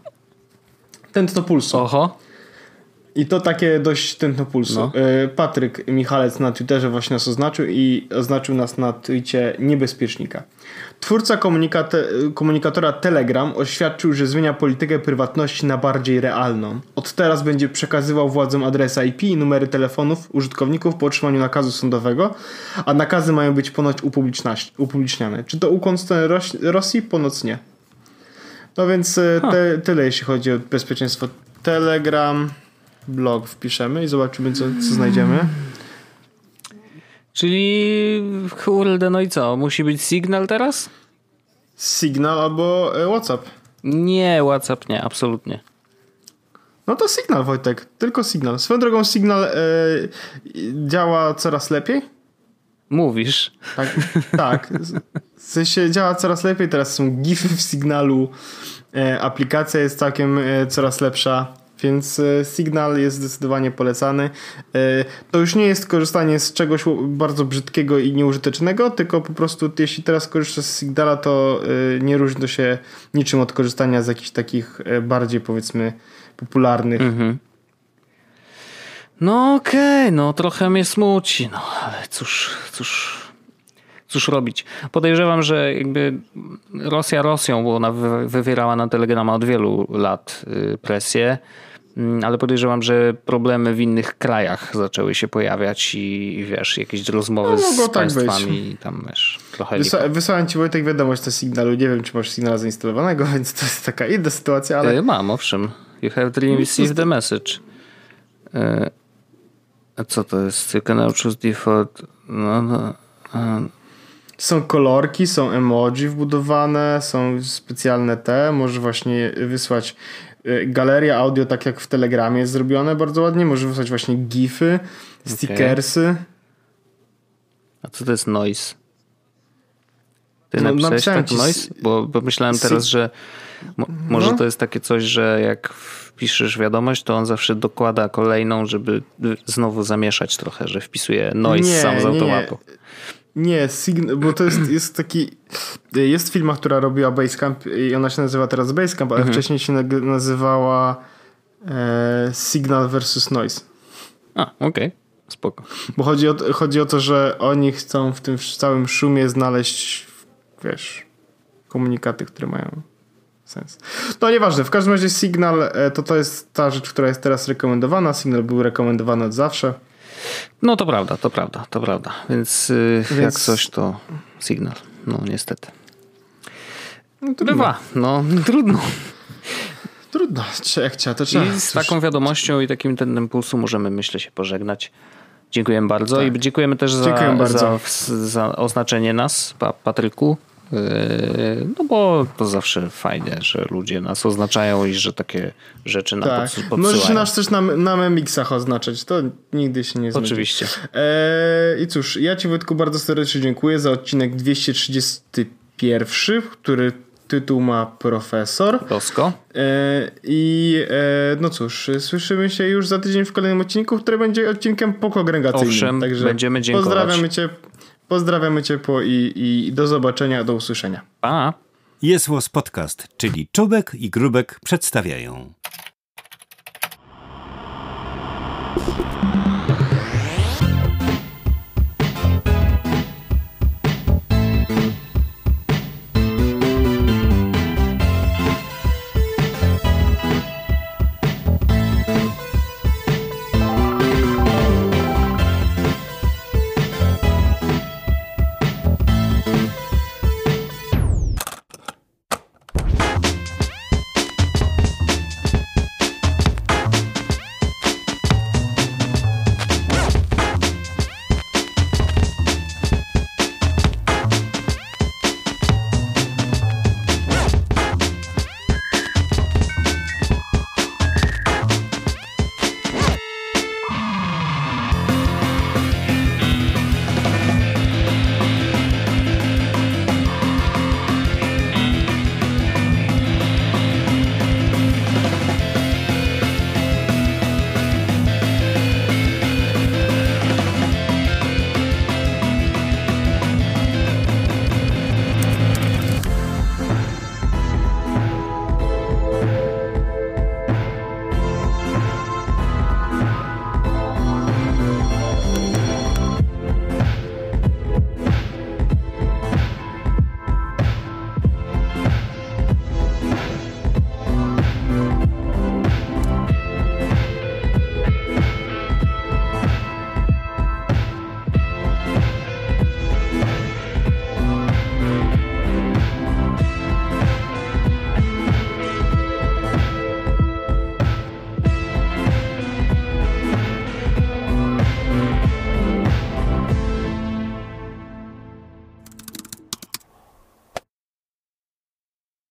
Tętno pulsu. Oho. I to takie dość tętno pulsu. No. E, Patryk Michalec na Twitterze właśnie nas oznaczył i oznaczył nas na Twitcie niebezpiecznika. Twórca komunikatora Telegram oświadczył, że zmienia politykę prywatności na bardziej realną. Od teraz będzie przekazywał władzom adresy IP i numery telefonów użytkowników po otrzymaniu nakazu sądowego, a nakazy mają być ponoć upubliczniane. Czy to ukłon w stronę Ros- Rosji? Ponoć nie. No więc e, te, tyle jeśli chodzi o bezpieczeństwo. Telegram, blog wpiszemy i zobaczymy co, co znajdziemy. Czyli kurde, no i co? Musi być Signal teraz? Signal albo e, WhatsApp. Nie, WhatsApp nie, absolutnie. No to Signal Wojtek, tylko Signal. Swoją drogą Signal e, działa coraz lepiej. Mówisz. Tak, tak. W sensie działa coraz lepiej. Teraz są gify w Signalu. E, aplikacja jest całkiem e, coraz lepsza. Więc e, Signal jest zdecydowanie polecany. E, to już nie jest korzystanie z czegoś bardzo brzydkiego i nieużytecznego, tylko po prostu jeśli teraz korzystasz z Signala, to e, nie różni to się niczym od korzystania z jakichś takich bardziej powiedzmy popularnych. Mhm. No okej, no trochę mnie smuci, no ale cóż, cóż, cóż robić. Podejrzewam, że jakby Rosja Rosją, bo ona wy- wywierała na Telegrama od wielu lat y, presję, ale podejrzewam, że problemy w innych krajach zaczęły się pojawiać i, i wiesz, jakieś rozmowy No, z mogło tak państwami i tam wiesz, trochę. Wysa- wysłałem ci Wojtek wiadomość do Signalu. Nie wiem, czy masz Signala zainstalowanego, więc to jest taka inna sytuacja, ale Y, Mam, owszem. You have received the message. Y, A co to jest? You can choose default. No, no. Są kolorki, są emoji wbudowane, są specjalne te. Możesz właśnie wysłać galeria audio, tak jak w Telegramie jest zrobione bardzo ładnie. Możesz wysłać właśnie gify, stickersy. A co to jest noise? Ty No, napisałeś tak noise? Bo, bo myślałem teraz, że mo, może No. to jest takie coś, że jak wpiszesz wiadomość, to on zawsze dokłada kolejną, żeby y, znowu zamieszać trochę, że wpisuje noise Nie, sam z nie, nie. Nie, Sign- bo to jest, jest taki. Jest firma, która robiła Basecamp i ona się nazywa teraz Basecamp, ale wcześniej się nazywała e, Signal versus Noise. A, okej. Spoko. Bo chodzi o, to- chodzi o to, że oni chcą w tym całym szumie znaleźć, wiesz, komunikaty, które mają sens. No nieważne, w każdym razie Signal e, to to jest ta rzecz, która jest teraz rekomendowana. Signal był rekomendowany od zawsze. No to prawda, to prawda, to prawda. Więc, y, jak Więc- coś, to sygnał. No niestety. No, trudno. Bywa, no trudno. Trudno, jak trzeba, to trzeba. I z Cóż, taką wiadomością i takim ten impulsu możemy, myślę, się pożegnać. Dziękujemy bardzo i dziękujemy też za, Tak. Bardzo. za, za oznaczenie nas, pa, Patryku. Yy, No bo to zawsze fajnie, że ludzie nas oznaczają i że takie rzeczy nam Tak. podsyłają. Możesz nas też na, na memixach oznaczać, to nigdy się nie zmieni. Oczywiście. Eee, I cóż, ja Ci Wojtku bardzo serdecznie dziękuję za odcinek 231, który tytuł ma Profesor. Rosko. Eee, I no cóż, słyszymy się już za tydzień w kolejnym odcinku, który będzie odcinkiem pokongregacyjnym. Owszem, Także będziemy dziękować. Pozdrawiamy Cię, Pozdrawiamy ciepło i, i do zobaczenia, do usłyszenia. Pa! Jest Podcast, czyli Czubek i Grubek przedstawiają.